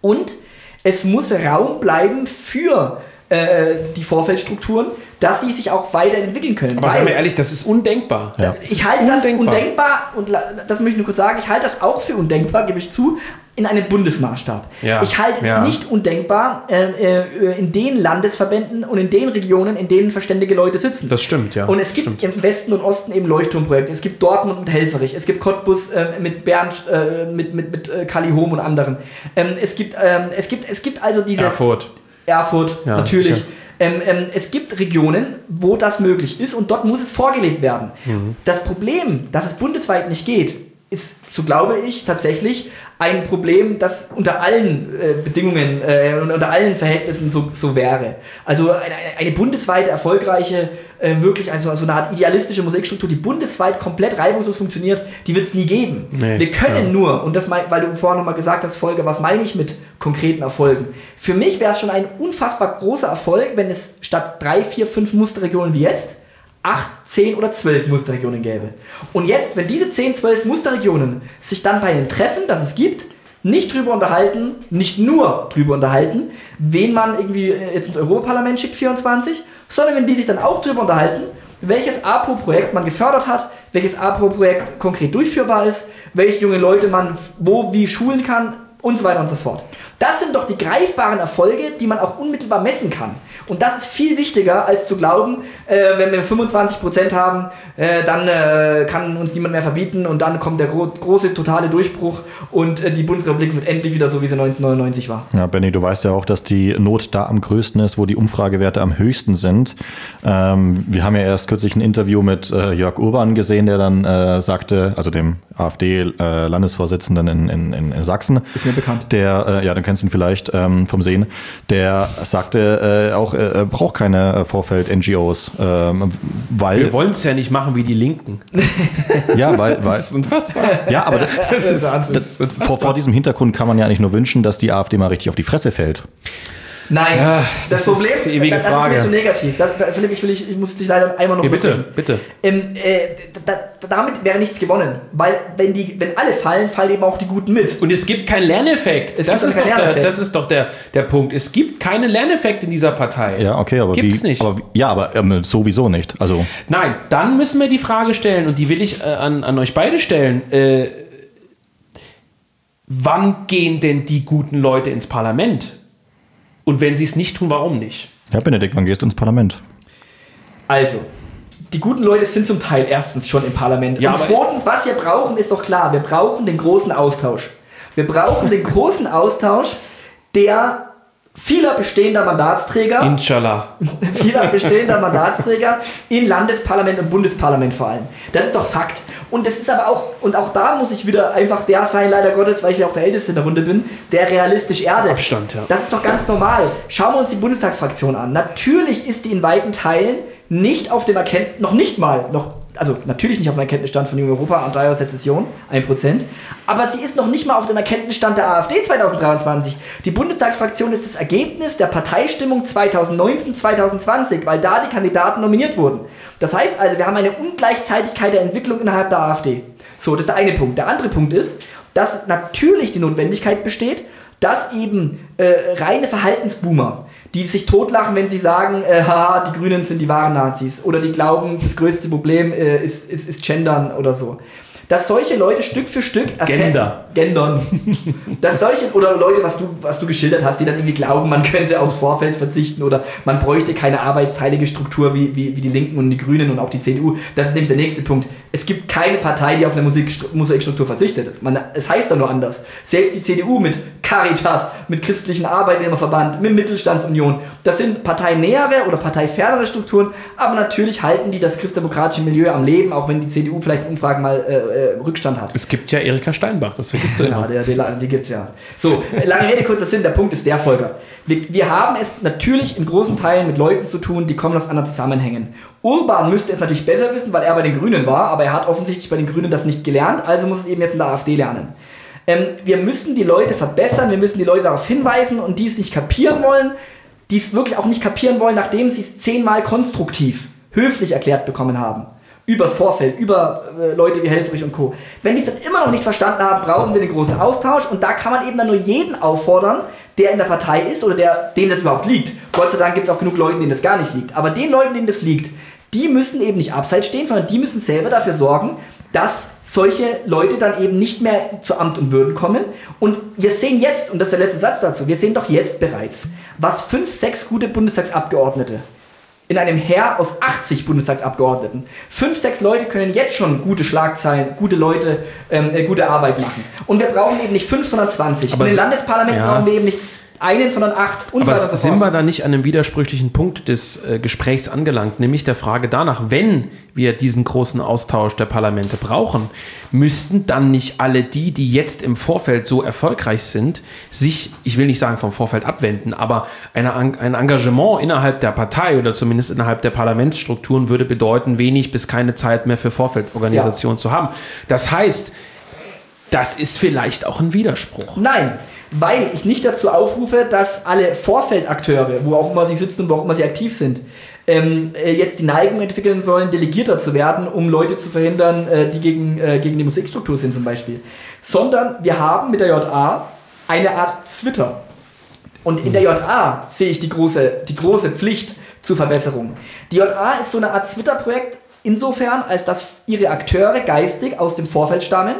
Und es muss Raum bleiben für äh, die Vorfeldstrukturen, dass sie sich auch weiterentwickeln können. Aber seien wir ehrlich, das ist undenkbar. Ja. Das ich ist halte das undenkbar und das möchte ich nur kurz sagen, ich halte das auch für undenkbar, gebe ich zu, in einem Bundesmaßstab. Ja, Ich halte es ja. nicht undenkbar äh, äh, in den Landesverbänden und in den Regionen, in denen verständige Leute sitzen. Das stimmt, ja. Und es gibt Stimmt. im Westen und Osten eben Leuchtturmprojekte. Es gibt Dortmund und Helferich. Es gibt Cottbus äh, mit Bernd, äh, mit, mit, mit äh, Kali Hohm und anderen. Ähm, es, gibt, ähm, es, gibt, es gibt also diese... Erfurt. Erfurt, Ja, natürlich. sicher. Ähm, ähm, es gibt Regionen, wo das möglich ist und dort muss es vorgelebt werden. Mhm. Das Problem, dass es bundesweit nicht geht, ist, so glaube ich, tatsächlich ein Problem, das unter allen äh, Bedingungen äh, und unter allen Verhältnissen so, so wäre. Also eine, eine, bundesweit erfolgreiche, äh, wirklich also so eine Art idealistische Musikstruktur, die bundesweit komplett reibungslos funktioniert, die wird es nie geben. Nee, Wir können ja. nur, und das, mein, weil du vorhin nochmal gesagt hast, Folge, was meine ich mit konkreten Erfolgen? Für mich wäre es schon ein unfassbar großer Erfolg, wenn es statt drei, vier, fünf Musterregionen wie jetzt acht, zehn oder zwölf Musterregionen gäbe. Und jetzt, wenn diese zehn, zwölf Musterregionen sich dann bei den Treffen, das es gibt, nicht drüber unterhalten, nicht nur drüber unterhalten, wen man irgendwie äh, jetzt ins Europaparlament schickt, 24, sondern wenn die sich dann auch drüber unterhalten, welches APO-Projekt man gefördert hat, welches APO-Projekt konkret durchführbar ist, welche junge Leute man wo wie schulen kann und so weiter und so fort. Das sind doch die greifbaren Erfolge, die man auch unmittelbar messen kann. Und das ist viel wichtiger, als zu glauben, äh, wenn wir 25% haben, äh, dann äh, kann uns niemand mehr verbieten und dann kommt der gro große totale Durchbruch und äh, die Bundesrepublik wird endlich wieder so, wie sie 1999 war. Ja, Benny, du weißt ja auch, dass die Not da am größten ist, wo die Umfragewerte am höchsten sind. Ähm, wir haben ja erst kürzlich ein Interview mit äh, Jörg Urban gesehen, der dann äh, sagte, also dem AfD-Landesvorsitzenden in, in, in, Sachsen. Ist mir bekannt. Der, ja, du kennst ihn vielleicht ähm, vom Sehen, der sagte äh, auch, er braucht keine äh, Vorfeld-NGOs, ähm, weil, Wir wollen es ja nicht machen wie die Linken. ja, weil, weil, Das ist unfassbar. ja, aber das, Das ist, Das das ist vor, vor diesem Hintergrund kann man ja eigentlich nur wünschen, dass die AfD mal richtig auf die Fresse fällt. Nein, Ja, das, das Problem ist die ewige das Frage. ist mir zu negativ. Da, da, Philipp, ich, will, ich, ich muss dich leider einmal noch Ja, bitte, bitte. Ähm, äh, da, da, damit wäre nichts gewonnen. Weil wenn, die, wenn alle fallen, fallen eben auch die Guten mit. Und es gibt keinen Lerneffekt. Es das, gibt ist doch der, Lerneffekt. das ist doch der, der Punkt. Es gibt keinen Lerneffekt in dieser Partei. Ja, okay, aber Gibt's wie, nicht. Aber, ja, aber ähm, sowieso nicht. Also Nein, dann müssen wir die Frage stellen, und die will ich äh, an, an euch beide stellen. Äh, wann gehen denn die guten Leute ins Parlament? Und wenn sie es nicht tun, warum nicht? Ja, Benedikt, wann gehst du ins Parlament? Also, die guten Leute sind zum Teil erstens schon im Parlament. Ja, und zweitens, was wir brauchen, ist doch klar, wir brauchen den großen Austausch. Wir brauchen den großen Austausch der vieler bestehender Mandatsträger, Inshallah. vieler bestehender Mandatsträger in Landesparlament und Bundesparlament vor allem. Das ist doch Fakt. Und das ist aber auch, und auch da muss ich wieder einfach der sein, leider Gottes, weil ich ja auch der Älteste in der Runde bin, der realistisch erdet. Abstand, ja. Das ist doch ganz normal. Schauen wir uns die Bundestagsfraktion an. Natürlich ist die in weiten Teilen nicht auf dem Erkenntnis, noch nicht mal, noch, also natürlich nicht auf dem Erkenntnisstand von Jung Europa und drei Sezession, 1%, aber sie ist noch nicht mal auf dem Erkenntnisstand der AfD 2023. Die Bundestagsfraktion ist das Ergebnis der Parteistimmung 2019, 2020, weil da die Kandidaten nominiert wurden. Das heißt also, wir haben eine Ungleichzeitigkeit der Entwicklung innerhalb der AfD. So, das ist der eine Punkt. Der andere Punkt ist, dass natürlich die Notwendigkeit besteht, dass eben äh, reine Verhaltensboomer, die sich totlachen, wenn sie sagen, äh, haha, die Grünen sind die wahren Nazis oder die glauben, das größte Problem äh, ist, ist, ist Gendern oder so. dass solche Leute Stück für Stück. Gender. Gendern. dass solche, oder Leute, was du, was du geschildert hast, die dann irgendwie glauben, man könnte aufs Vorfeld verzichten oder man bräuchte keine arbeitsteilige Struktur wie, wie, wie die Linken und die Grünen und auch die CDU. Das ist nämlich der nächste Punkt. Es gibt keine Partei, die auf eine Musik, Musikstruktur verzichtet. Man, es heißt da nur anders. Selbst die CDU mit Caritas, mit christlichen Arbeitnehmerverband, mit Mittelstandsunion, das sind parteinähere oder parteifernere Strukturen, aber natürlich halten die das christdemokratische Milieu am Leben, auch wenn die CDU vielleicht in Umfragen mal äh, äh, Rückstand hat. Es gibt ja Erika Steinbach, das vergisst du immer. Ja, die gibt es ja. So, lange Rede, kurzer Sinn, der Punkt ist der, Volker. Wir, wir haben es natürlich in großen Teilen mit Leuten zu tun, die kommen aus anderen Zusammenhängen. Urban müsste es natürlich besser wissen, weil er bei den Grünen war, aber er hat offensichtlich bei den Grünen das nicht gelernt, also muss es eben jetzt in der AfD lernen. Ähm, wir müssen die Leute verbessern, wir müssen die Leute darauf hinweisen und die es nicht kapieren wollen, die es wirklich auch nicht kapieren wollen, nachdem sie es zehnmal konstruktiv, höflich erklärt bekommen haben. Übers Vorfeld, über äh, Leute wie Helfrich und Co. Wenn die es dann immer noch nicht verstanden haben, brauchen wir den großen Austausch und da kann man eben dann nur jeden auffordern, der in der Partei ist oder der, denen das überhaupt liegt. Gott sei Dank gibt es auch genug Leute, denen das gar nicht liegt. Aber den Leuten, denen das liegt, die müssen eben nicht abseits stehen, sondern die müssen selber dafür sorgen, dass solche Leute dann eben nicht mehr zu Amt und Würden kommen. Und wir sehen jetzt, und das ist der letzte Satz dazu, wir sehen doch jetzt bereits, was fünf, sechs gute Bundestagsabgeordnete in einem Heer aus 80 Bundestagsabgeordneten. Fünf, sechs Leute können jetzt schon gute Schlagzeilen, gute Leute, ähm, äh, gute Arbeit machen. Und wir brauchen eben nicht fünf, sondern 20. Aber und im Landesparlament ja. brauchen wir eben nicht einen, sondern acht und Aber so weiter sind wir da nicht an einem widersprüchlichen Punkt des äh, Gesprächs angelangt, nämlich der Frage danach, wenn wir diesen großen Austausch der Parlamente brauchen, müssten dann nicht alle die, die jetzt im Vorfeld so erfolgreich sind, sich, ich will nicht sagen vom Vorfeld abwenden, aber eine, ein Engagement innerhalb der Partei oder zumindest innerhalb der Parlamentsstrukturen würde bedeuten, wenig bis keine Zeit mehr für Vorfeldorganisation zu haben. Das heißt, das ist vielleicht auch ein Widerspruch. Nein, weil ich nicht dazu aufrufe, dass alle Vorfeldakteure, wo auch immer sie sitzen und wo auch immer sie aktiv sind, ähm, äh, jetzt die Neigung entwickeln sollen, Delegierter zu werden, um Leute zu verhindern, äh, die gegen, äh, gegen die Musikstruktur sind zum Beispiel. Sondern wir haben mit der JA eine Art Twitter. Und in der JA sehe ich die große, die große Pflicht zur Verbesserung. Die JA ist so eine Art Twitter-Projekt insofern, als dass ihre Akteure geistig aus dem Vorfeld stammen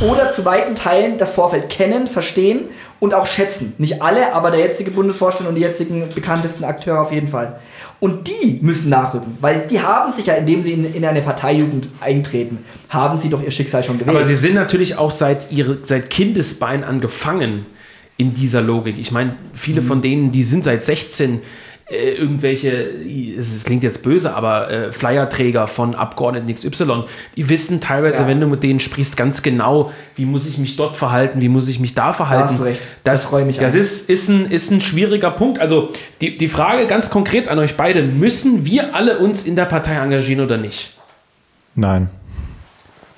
oder zu weiten Teilen das Vorfeld kennen, verstehen und auch schätzen. Nicht alle, aber der jetzige Bundesvorstand und die jetzigen bekanntesten Akteure auf jeden Fall. Und die müssen nachrücken, weil die haben sich ja, indem sie in, in eine Parteijugend eintreten, haben sie doch ihr Schicksal schon gewählt. Aber sie sind natürlich auch seit, ihre, seit Kindesbein an gefangen in dieser Logik. Ich meine, viele von denen, die sind seit 16 äh, irgendwelche, es klingt jetzt böse, aber äh, Flyerträger von Abgeordneten XY, die wissen teilweise, Ja. wenn du mit denen sprichst, ganz genau, wie muss ich mich dort verhalten, wie muss ich mich da verhalten. hast du recht. Das, Das freut mich Das an. ist, ist, ein, ist ein schwieriger Punkt. Also die, die Frage ganz konkret an euch beide, müssen wir alle uns in der Partei engagieren oder nicht? Nein.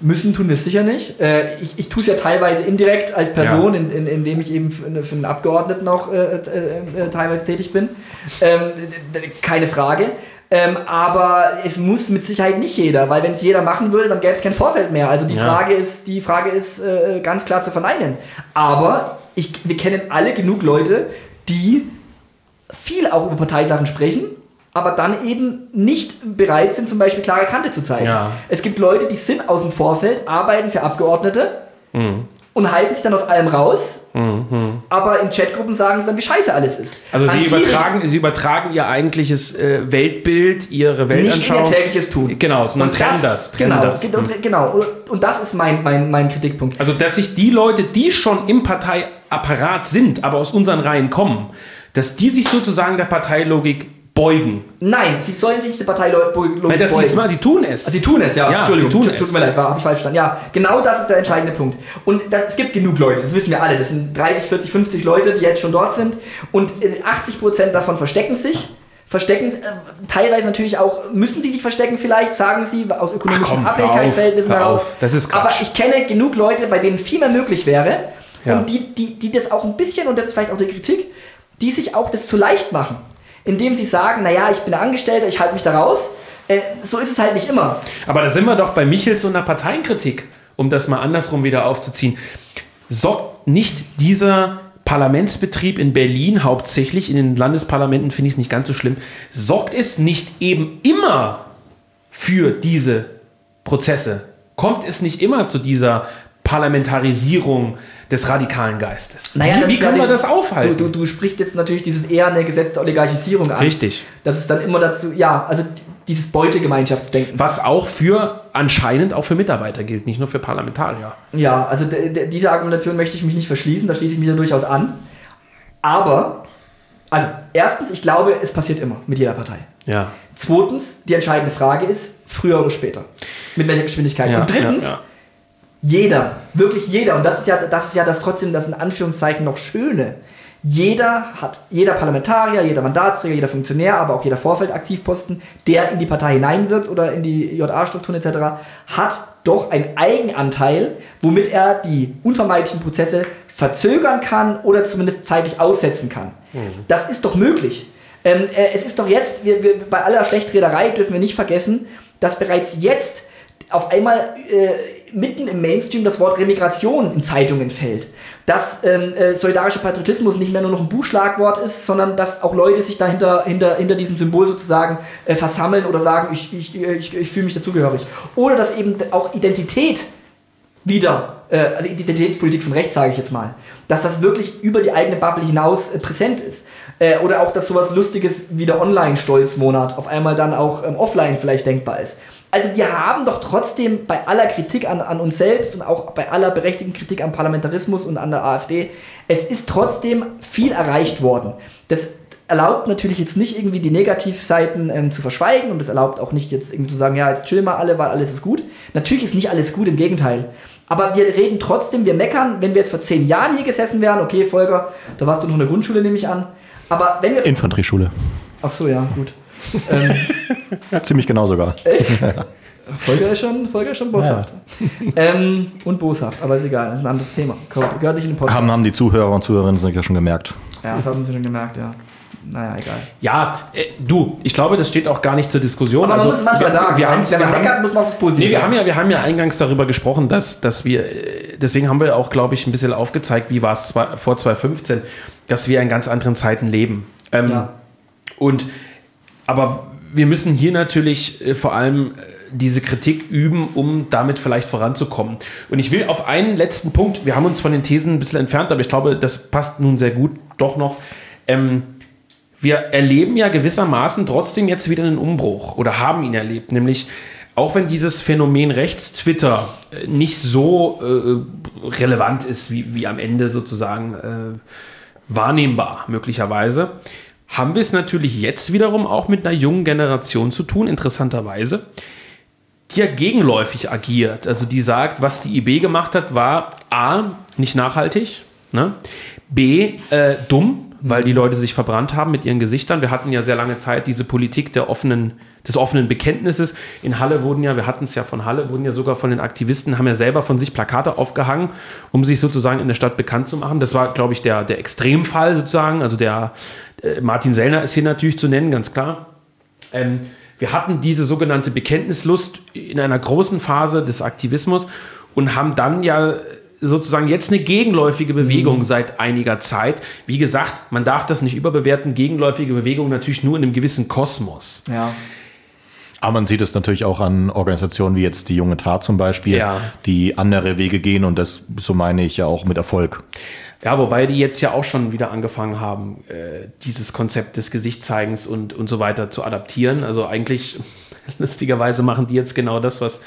Müssen tun wir es sicher nicht. Äh, ich ich tue es ja teilweise indirekt als Person, Ja. in, in, indem ich eben für, für einen Abgeordneten auch äh, äh, äh, teilweise tätig bin. Ähm, keine Frage. Ähm, aber es muss mit Sicherheit nicht jeder, weil wenn es jeder machen würde, dann gäbe es kein Vorfeld mehr. Also die Ja. Frage ist, die Frage ist äh, ganz klar zu verneinen. Aber ich, wir kennen alle genug Leute, die viel auch über Parteisachen sprechen, aber dann eben nicht bereit sind, zum Beispiel klare Kante zu zeigen. Ja. Es gibt Leute, die sind aus dem Vorfeld, arbeiten für Abgeordnete Mhm. und halten sich dann aus allem raus, aber in Chatgruppen sagen sie dann, wie scheiße alles ist. Also sie übertragen, sie übertragen ihr eigentliches äh, Weltbild, ihre nicht Weltanschauung. ihr tägliches Tun. Genau, sondern Und trennen das, trennen genau, das. ge- und- genau. Und das ist mein, mein, mein Kritikpunkt. Also dass sich die Leute, die schon im Parteiapparat sind, aber aus unseren Reihen kommen, dass die sich sozusagen der Parteilogik beugen. Nein, sie sollen sich nicht der Parteilogik Weil das beugen. ist mal, die tun es. Also sie tun es, ja. Ja, Entschuldigung, sie tun tut, es. tut mir leid, habe ich falsch verstanden. Ja, genau das ist der entscheidende Punkt. Und das, es gibt genug Leute, das wissen wir alle. Das sind 30, 40, 50 Leute, die jetzt schon dort sind. Und äh, 80% davon verstecken sich. Verstecken, äh, teilweise natürlich auch, müssen sie sich verstecken vielleicht, sagen sie, aus ökonomischen Abhängigkeitsverhältnissen heraus. Das ist Aber ich kenne genug Leute, bei denen viel mehr möglich wäre. Ja. Und die, die, die das auch ein bisschen, und das ist vielleicht auch die Kritik, die sich auch das zu leicht machen. Indem sie sagen, naja, ich bin Angestellter, ich halte mich da raus. Äh, so ist es halt nicht immer. Aber da sind wir doch bei Michels und der Parteienkritik, um das mal andersrum wieder aufzuziehen. Sorgt nicht dieser Parlamentsbetrieb in Berlin hauptsächlich, in den Landesparlamenten finde ich es nicht ganz so schlimm, sorgt es nicht eben immer für diese Prozesse, kommt es nicht immer zu dieser Parlamentarisierung des radikalen Geistes. Naja, wie wie ist ja kann man dieses- das aufhalten? Du, du, du sprichst jetzt natürlich dieses eher eine gesetzte Oligarchisierung an. Richtig. Das ist dann immer dazu, ja, also dieses Beutegemeinschaftsdenken. Was auch für, anscheinend auch für Mitarbeiter gilt, nicht nur für Parlamentarier. Ja, also diese Argumentation möchte ich mich nicht verschließen, da schließe ich mich ja durchaus an. Aber, also erstens, ich glaube, es passiert immer mit jeder Partei. Ja. Zweitens, die entscheidende Frage ist, früher oder später. Mit welcher Geschwindigkeit. Ja, und drittens, ja. Jeder, wirklich jeder, und das ist ja das, ist ja das trotzdem das in Anführungszeichen noch Schöne. Jeder hat, jeder Parlamentarier, jeder Mandatsträger, jeder Funktionär, aber auch jeder Vorfeldaktivposten, der in die Partei hineinwirkt oder in die JA-Strukturen etc., hat doch einen Eigenanteil, womit er die unvermeidlichen Prozesse verzögern kann oder zumindest zeitlich aussetzen kann. Das ist doch möglich. Ähm, äh, es ist doch jetzt, wir, wir, bei aller Schlechtrederei dürfen wir nicht vergessen, dass bereits jetzt auf einmal äh, mitten im Mainstream das Wort Remigration in Zeitungen fällt. Dass ähm, äh, solidarischer Patriotismus nicht mehr nur noch ein Buchschlagwort ist, sondern dass auch Leute sich dahinter hinter, hinter diesem Symbol sozusagen äh, versammeln oder sagen, ich, ich, ich, ich fühle mich dazugehörig. Oder dass eben auch Identität wieder, äh, also Identitätspolitik von rechts, sage ich jetzt mal, dass das wirklich über die eigene Bubble hinaus äh, präsent ist. Äh, oder auch, dass sowas Lustiges wie der Online-Stolzmonat auf einmal dann auch ähm, offline vielleicht denkbar ist. Also wir haben doch trotzdem bei aller Kritik an, an uns selbst und auch bei aller berechtigten Kritik am Parlamentarismus und an der AfD, es ist trotzdem viel erreicht worden. Das erlaubt natürlich jetzt nicht irgendwie die Negativseiten ähm, zu verschweigen und es erlaubt auch nicht jetzt irgendwie zu sagen, ja, jetzt chill mal alle, weil alles ist gut. Natürlich ist nicht alles gut, im Gegenteil. Aber wir reden trotzdem, wir meckern, wenn wir jetzt vor zehn Jahren hier gesessen wären, okay, Volker, da warst du noch in der Grundschule, nehme ich an. Aber wenn wir. Infanterieschule. Ach so, ja, gut. Ähm, Ziemlich genau sogar. Volker ist schon, Volker ist schon boshaft. Ähm, und boshaft, aber ist egal, das ist ein anderes Thema. Gehört gehört nicht in den Podcast. Haben, haben die Zuhörer und Zuhörerinnen sicher schon gemerkt. Ja, das haben sie schon gemerkt, ja. Naja, egal. Ja, äh, du, ich glaube, das steht auch gar nicht zur Diskussion. Aber man muss es manchmal wir, sagen, wir wenn haben, man wir haben, meckert, muss man das Positive Nee, wir haben, ja, wir haben ja eingangs darüber gesprochen, dass, dass wir, äh, deswegen haben wir auch, glaube ich, ein bisschen aufgezeigt, wie war es zwei- vor 2015, dass wir in ganz anderen Zeiten leben. Ähm, Ja. Und, aber wir müssen hier natürlich äh, vor allem äh, diese Kritik üben, um damit vielleicht voranzukommen. Und ich will auf einen letzten Punkt, wir haben uns von den Thesen ein bisschen entfernt, aber ich glaube, das passt nun sehr gut doch noch. Ähm, wir erleben ja gewissermaßen trotzdem jetzt wieder einen Umbruch oder haben ihn erlebt, nämlich auch wenn dieses Phänomen Rechtstwitter äh, nicht so äh, relevant ist, wie, wie am Ende sozusagen äh, wahrnehmbar möglicherweise, haben wir es natürlich jetzt wiederum auch mit einer jungen Generation zu tun, interessanterweise, die ja gegenläufig agiert. Also die sagt, was die IB gemacht hat, war A, nicht nachhaltig, ne? B, äh, dumm, weil die Leute sich verbrannt haben mit ihren Gesichtern. Wir hatten ja sehr lange Zeit diese Politik der offenen, des offenen Bekenntnisses. In Halle wurden ja, wir hatten es ja von Halle, wurden ja sogar von den Aktivisten, haben ja selber von sich Plakate aufgehangen, um sich sozusagen in der Stadt bekannt zu machen. Das war, glaube ich, der, der Extremfall sozusagen. Also der äh, Martin Sellner ist hier natürlich zu nennen, ganz klar. Ähm, wir hatten diese sogenannte Bekenntnislust in einer großen Phase des Aktivismus und haben dann ja sozusagen jetzt eine gegenläufige Bewegung seit einiger Zeit. Wie gesagt, man darf das nicht überbewerten. Gegenläufige Bewegung natürlich nur in einem gewissen Kosmos. Ja. Aber man sieht es natürlich auch an Organisationen wie jetzt die Junge Tat zum Beispiel, Ja. die andere Wege gehen und das, so meine ich ja auch mit Erfolg. Ja, wobei die jetzt ja auch schon wieder angefangen haben, äh, dieses Konzept des Gesichtszeigens und, und so weiter zu adaptieren. Also eigentlich, lustigerweise machen die jetzt genau das, was,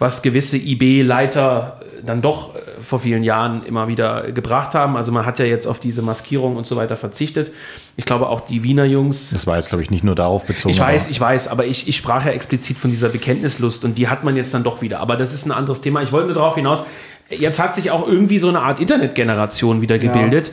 was gewisse IB-Leiter dann doch äh, vor vielen Jahren immer wieder gebracht haben. Also man hat ja jetzt auf diese Maskierung und so weiter verzichtet. Ich glaube auch die Wiener Jungs Das war jetzt, glaube ich, nicht nur darauf bezogen. ich weiß, ich weiß, aber ich, ich sprach ja explizit von dieser Bekenntnislust und die hat man jetzt dann doch wieder. Aber das ist ein anderes Thema. Ich wollte nur darauf hinaus, jetzt hat sich auch irgendwie so eine Art Internetgeneration wieder gebildet,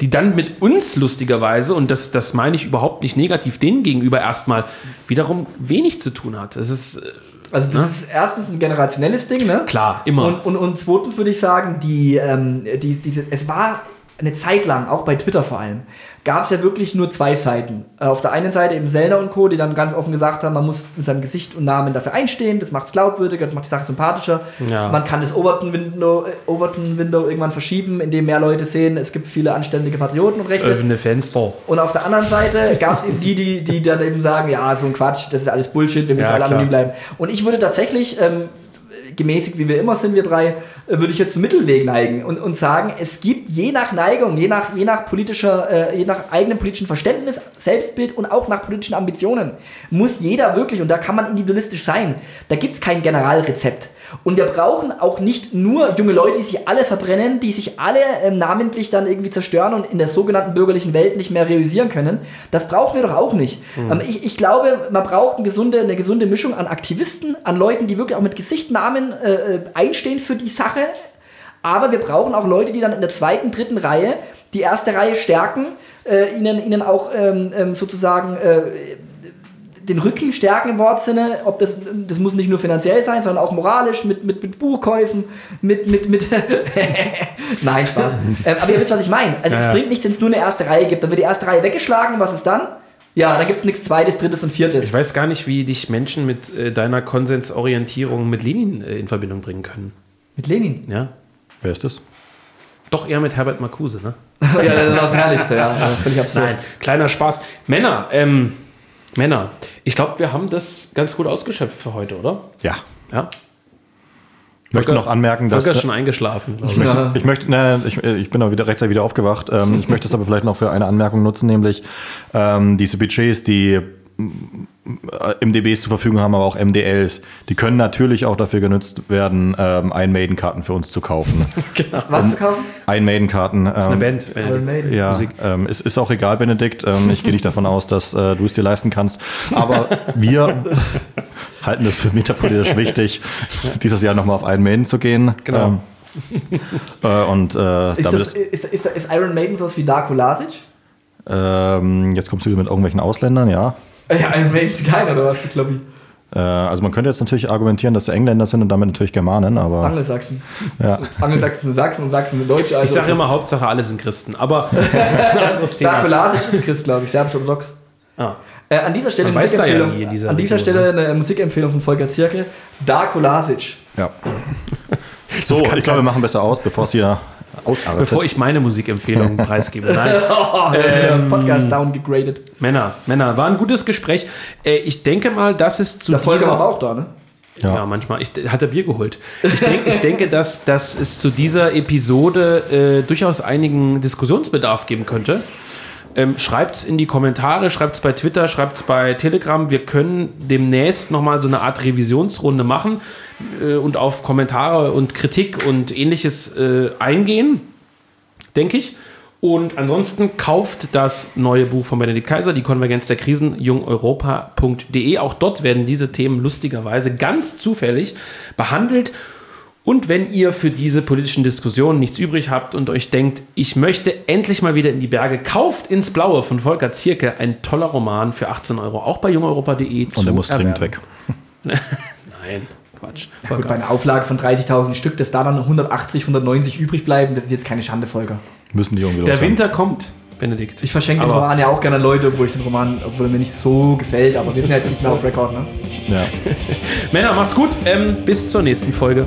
die dann mit uns lustigerweise, und das, das meine ich überhaupt nicht negativ, denen gegenüber erstmal wiederum wenig zu tun hat. Es ist äh, Also das ist erstens ein generationelles Ding, ne? klar, immer. Und, und, und zweitens würde ich sagen, die, ähm, die, diese, es war eine Zeit lang, auch bei Twitter vor allem, gab es ja wirklich nur zwei Seiten. Äh, Auf der einen Seite eben Sellner und Co., die dann ganz offen gesagt haben, man muss mit seinem Gesicht und Namen dafür einstehen, das macht es glaubwürdiger, das macht die Sache sympathischer. Ja. Man kann das Overton-Window äh, Overton -Window irgendwann verschieben, indem mehr Leute sehen, es gibt viele anständige Patrioten und Rechte. Öffne Fenster. Und auf der anderen Seite gab es eben die, die, die dann eben sagen, ja, so ein Quatsch, das ist alles Bullshit, wir müssen Ja, alle anonym bleiben. Und ich würde tatsächlich, ähm, gemäßigt wie wir immer sind, wir drei, äh, würde ich jetzt zum Mittelweg neigen und, und sagen, es gibt je nach Neigung, je nach, je nach politischer, äh, je nach eigenem politischen Verständnis, Selbstbild und auch nach politischen Ambitionen, muss jeder wirklich, und da kann man individualistisch sein, da gibt es kein Generalrezept. Und wir brauchen auch nicht nur junge Leute, die sich alle verbrennen, die sich alle ähm, namentlich dann irgendwie zerstören und in der sogenannten bürgerlichen Welt nicht mehr realisieren können. Das brauchen wir doch auch nicht. Mhm. Ähm, ich, ich, glaube, man braucht eine gesunde, eine gesunde Mischung an Aktivisten, an Leuten, die wirklich auch mit Gesichtnamen äh, äh, einstehen für die Sache. Aber wir brauchen auch Leute, die dann in der zweiten, dritten Reihe die erste Reihe stärken, äh, ihnen, ihnen auch ähm, ähm sozusagen äh, den Rücken stärken im Wortsinne, ob das, das muss nicht nur finanziell sein, sondern auch moralisch, mit, mit, mit Buchkäufen, mit, mit, mit Nein, Spaß. ähm, aber ihr wisst, was ich meine. Also ja, es ja. bringt nichts, wenn es nur eine erste Reihe gibt. Dann wird die erste Reihe weggeschlagen, was ist dann? Ja, dann gibt es nichts zweites, drittes und viertes. Ich weiß gar nicht, wie dich Menschen mit äh, deiner Konsensorientierung mit Lenin äh, in Verbindung bringen können. Mit Lenin? Ja. Wer ist das? Doch eher mit Herbert Marcuse, ne? ja, das war das Herrlichste, ja. Völlig absurd. Nein, kleiner Spaß. Männer, ähm, Männer, ich glaube, wir haben das ganz gut ausgeschöpft für heute, oder? Ja. Ja. Ich möchte noch anmerken, dass. Volker ist schon eingeschlafen. Ich möchte, ich, möchte ne, ich, ich, bin auch wieder rechtzeitig wieder aufgewacht. Ähm, ich möchte es aber vielleicht noch für eine Anmerkung nutzen, nämlich ähm, diese Budgets, die MDBs zur Verfügung haben, aber auch MDLs. Die können natürlich auch dafür genutzt werden, ähm, Ein Maiden-Karten für uns zu kaufen. genau. Was um, zu kaufen? Ein Maiden-Karten. Ähm, ist eine ähm, Band. Benedikt. Ja, ähm, ist, ist auch egal, Benedikt. Ähm, ich gehe nicht davon aus, dass äh, du es dir leisten kannst. Aber wir halten es für metapolitisch wichtig, dieses Jahr nochmal auf Ein Maiden zu gehen. Genau. Ähm, äh, und, äh, ist, das, ist, ist, ist, Iron Maiden sowas wie Darko Lasic? jetzt kommst du wieder mit irgendwelchen Ausländern, ja. Ja, Iron Maiden ist keiner, oder was, die Klobby? Äh, also man könnte jetzt natürlich argumentieren, dass sie Engländer sind und damit natürlich Germanen, aber... Angelsachsen. Ja. Angelsachsen sind Sachsen und Sachsen sind Deutsche. Also ich sage immer, Hauptsache alle sind Christen, aber das ist ein anderes Thema. Darko ist Christ, glaube ich, serbisch-orthodox. Ah. Äh, an dieser Stelle, Musikempfehlung, ja dieser an dieser Stelle eine Musikempfehlung von Volker Zirke. Darko Lasic. Ja. so, ich glaube, wir machen besser aus, bevor es hier ausartet. Bevor ich meine Musikempfehlung preisgebe. Nein. oh, ähm, Podcast downgegradet. Männer, Männer, war ein gutes Gespräch. Äh, ich denke mal, dass es zu Der Folge war auch da, ne? Ja. ja, manchmal. Ich, hat er Bier geholt. Ich, denk, ich denke, dass, dass es zu dieser Episode äh, durchaus einigen Diskussionsbedarf geben könnte. Ähm, schreibt es in die Kommentare, schreibt es bei Twitter, schreibt es bei Telegram. Wir können demnächst nochmal so eine Art Revisionsrunde machen äh, und auf Kommentare und Kritik und ähnliches äh, eingehen, denke ich. Und ansonsten kauft das neue Buch von Benedikt Kaiser, die Konvergenz der Krisen, jungeuropa.de. Auch dort werden diese Themen lustigerweise ganz zufällig behandelt. Und wenn ihr für diese politischen Diskussionen nichts übrig habt und euch denkt, ich möchte endlich mal wieder in die Berge, kauft ins Blaue von Volker Zierke, ein toller Roman für 18 Euro, auch bei jungeuropa.de. Und er muss dringend weg. Nein. Quatsch. Ja, gut, bei einer Auflage von 30.000 Stück, dass da dann 180, 190 übrig bleiben, das ist jetzt keine Schande, Volker. Müssen die irgendwie Der Winter kommt, Benedikt. Ich verschenke den Roman ja auch gerne an Leute, obwohl ich den Roman, obwohl er mir nicht so gefällt, aber wir sind ja jetzt nicht mehr auf Rekord, ne? Ja. Männer, macht's gut. Ähm, bis zur nächsten Folge.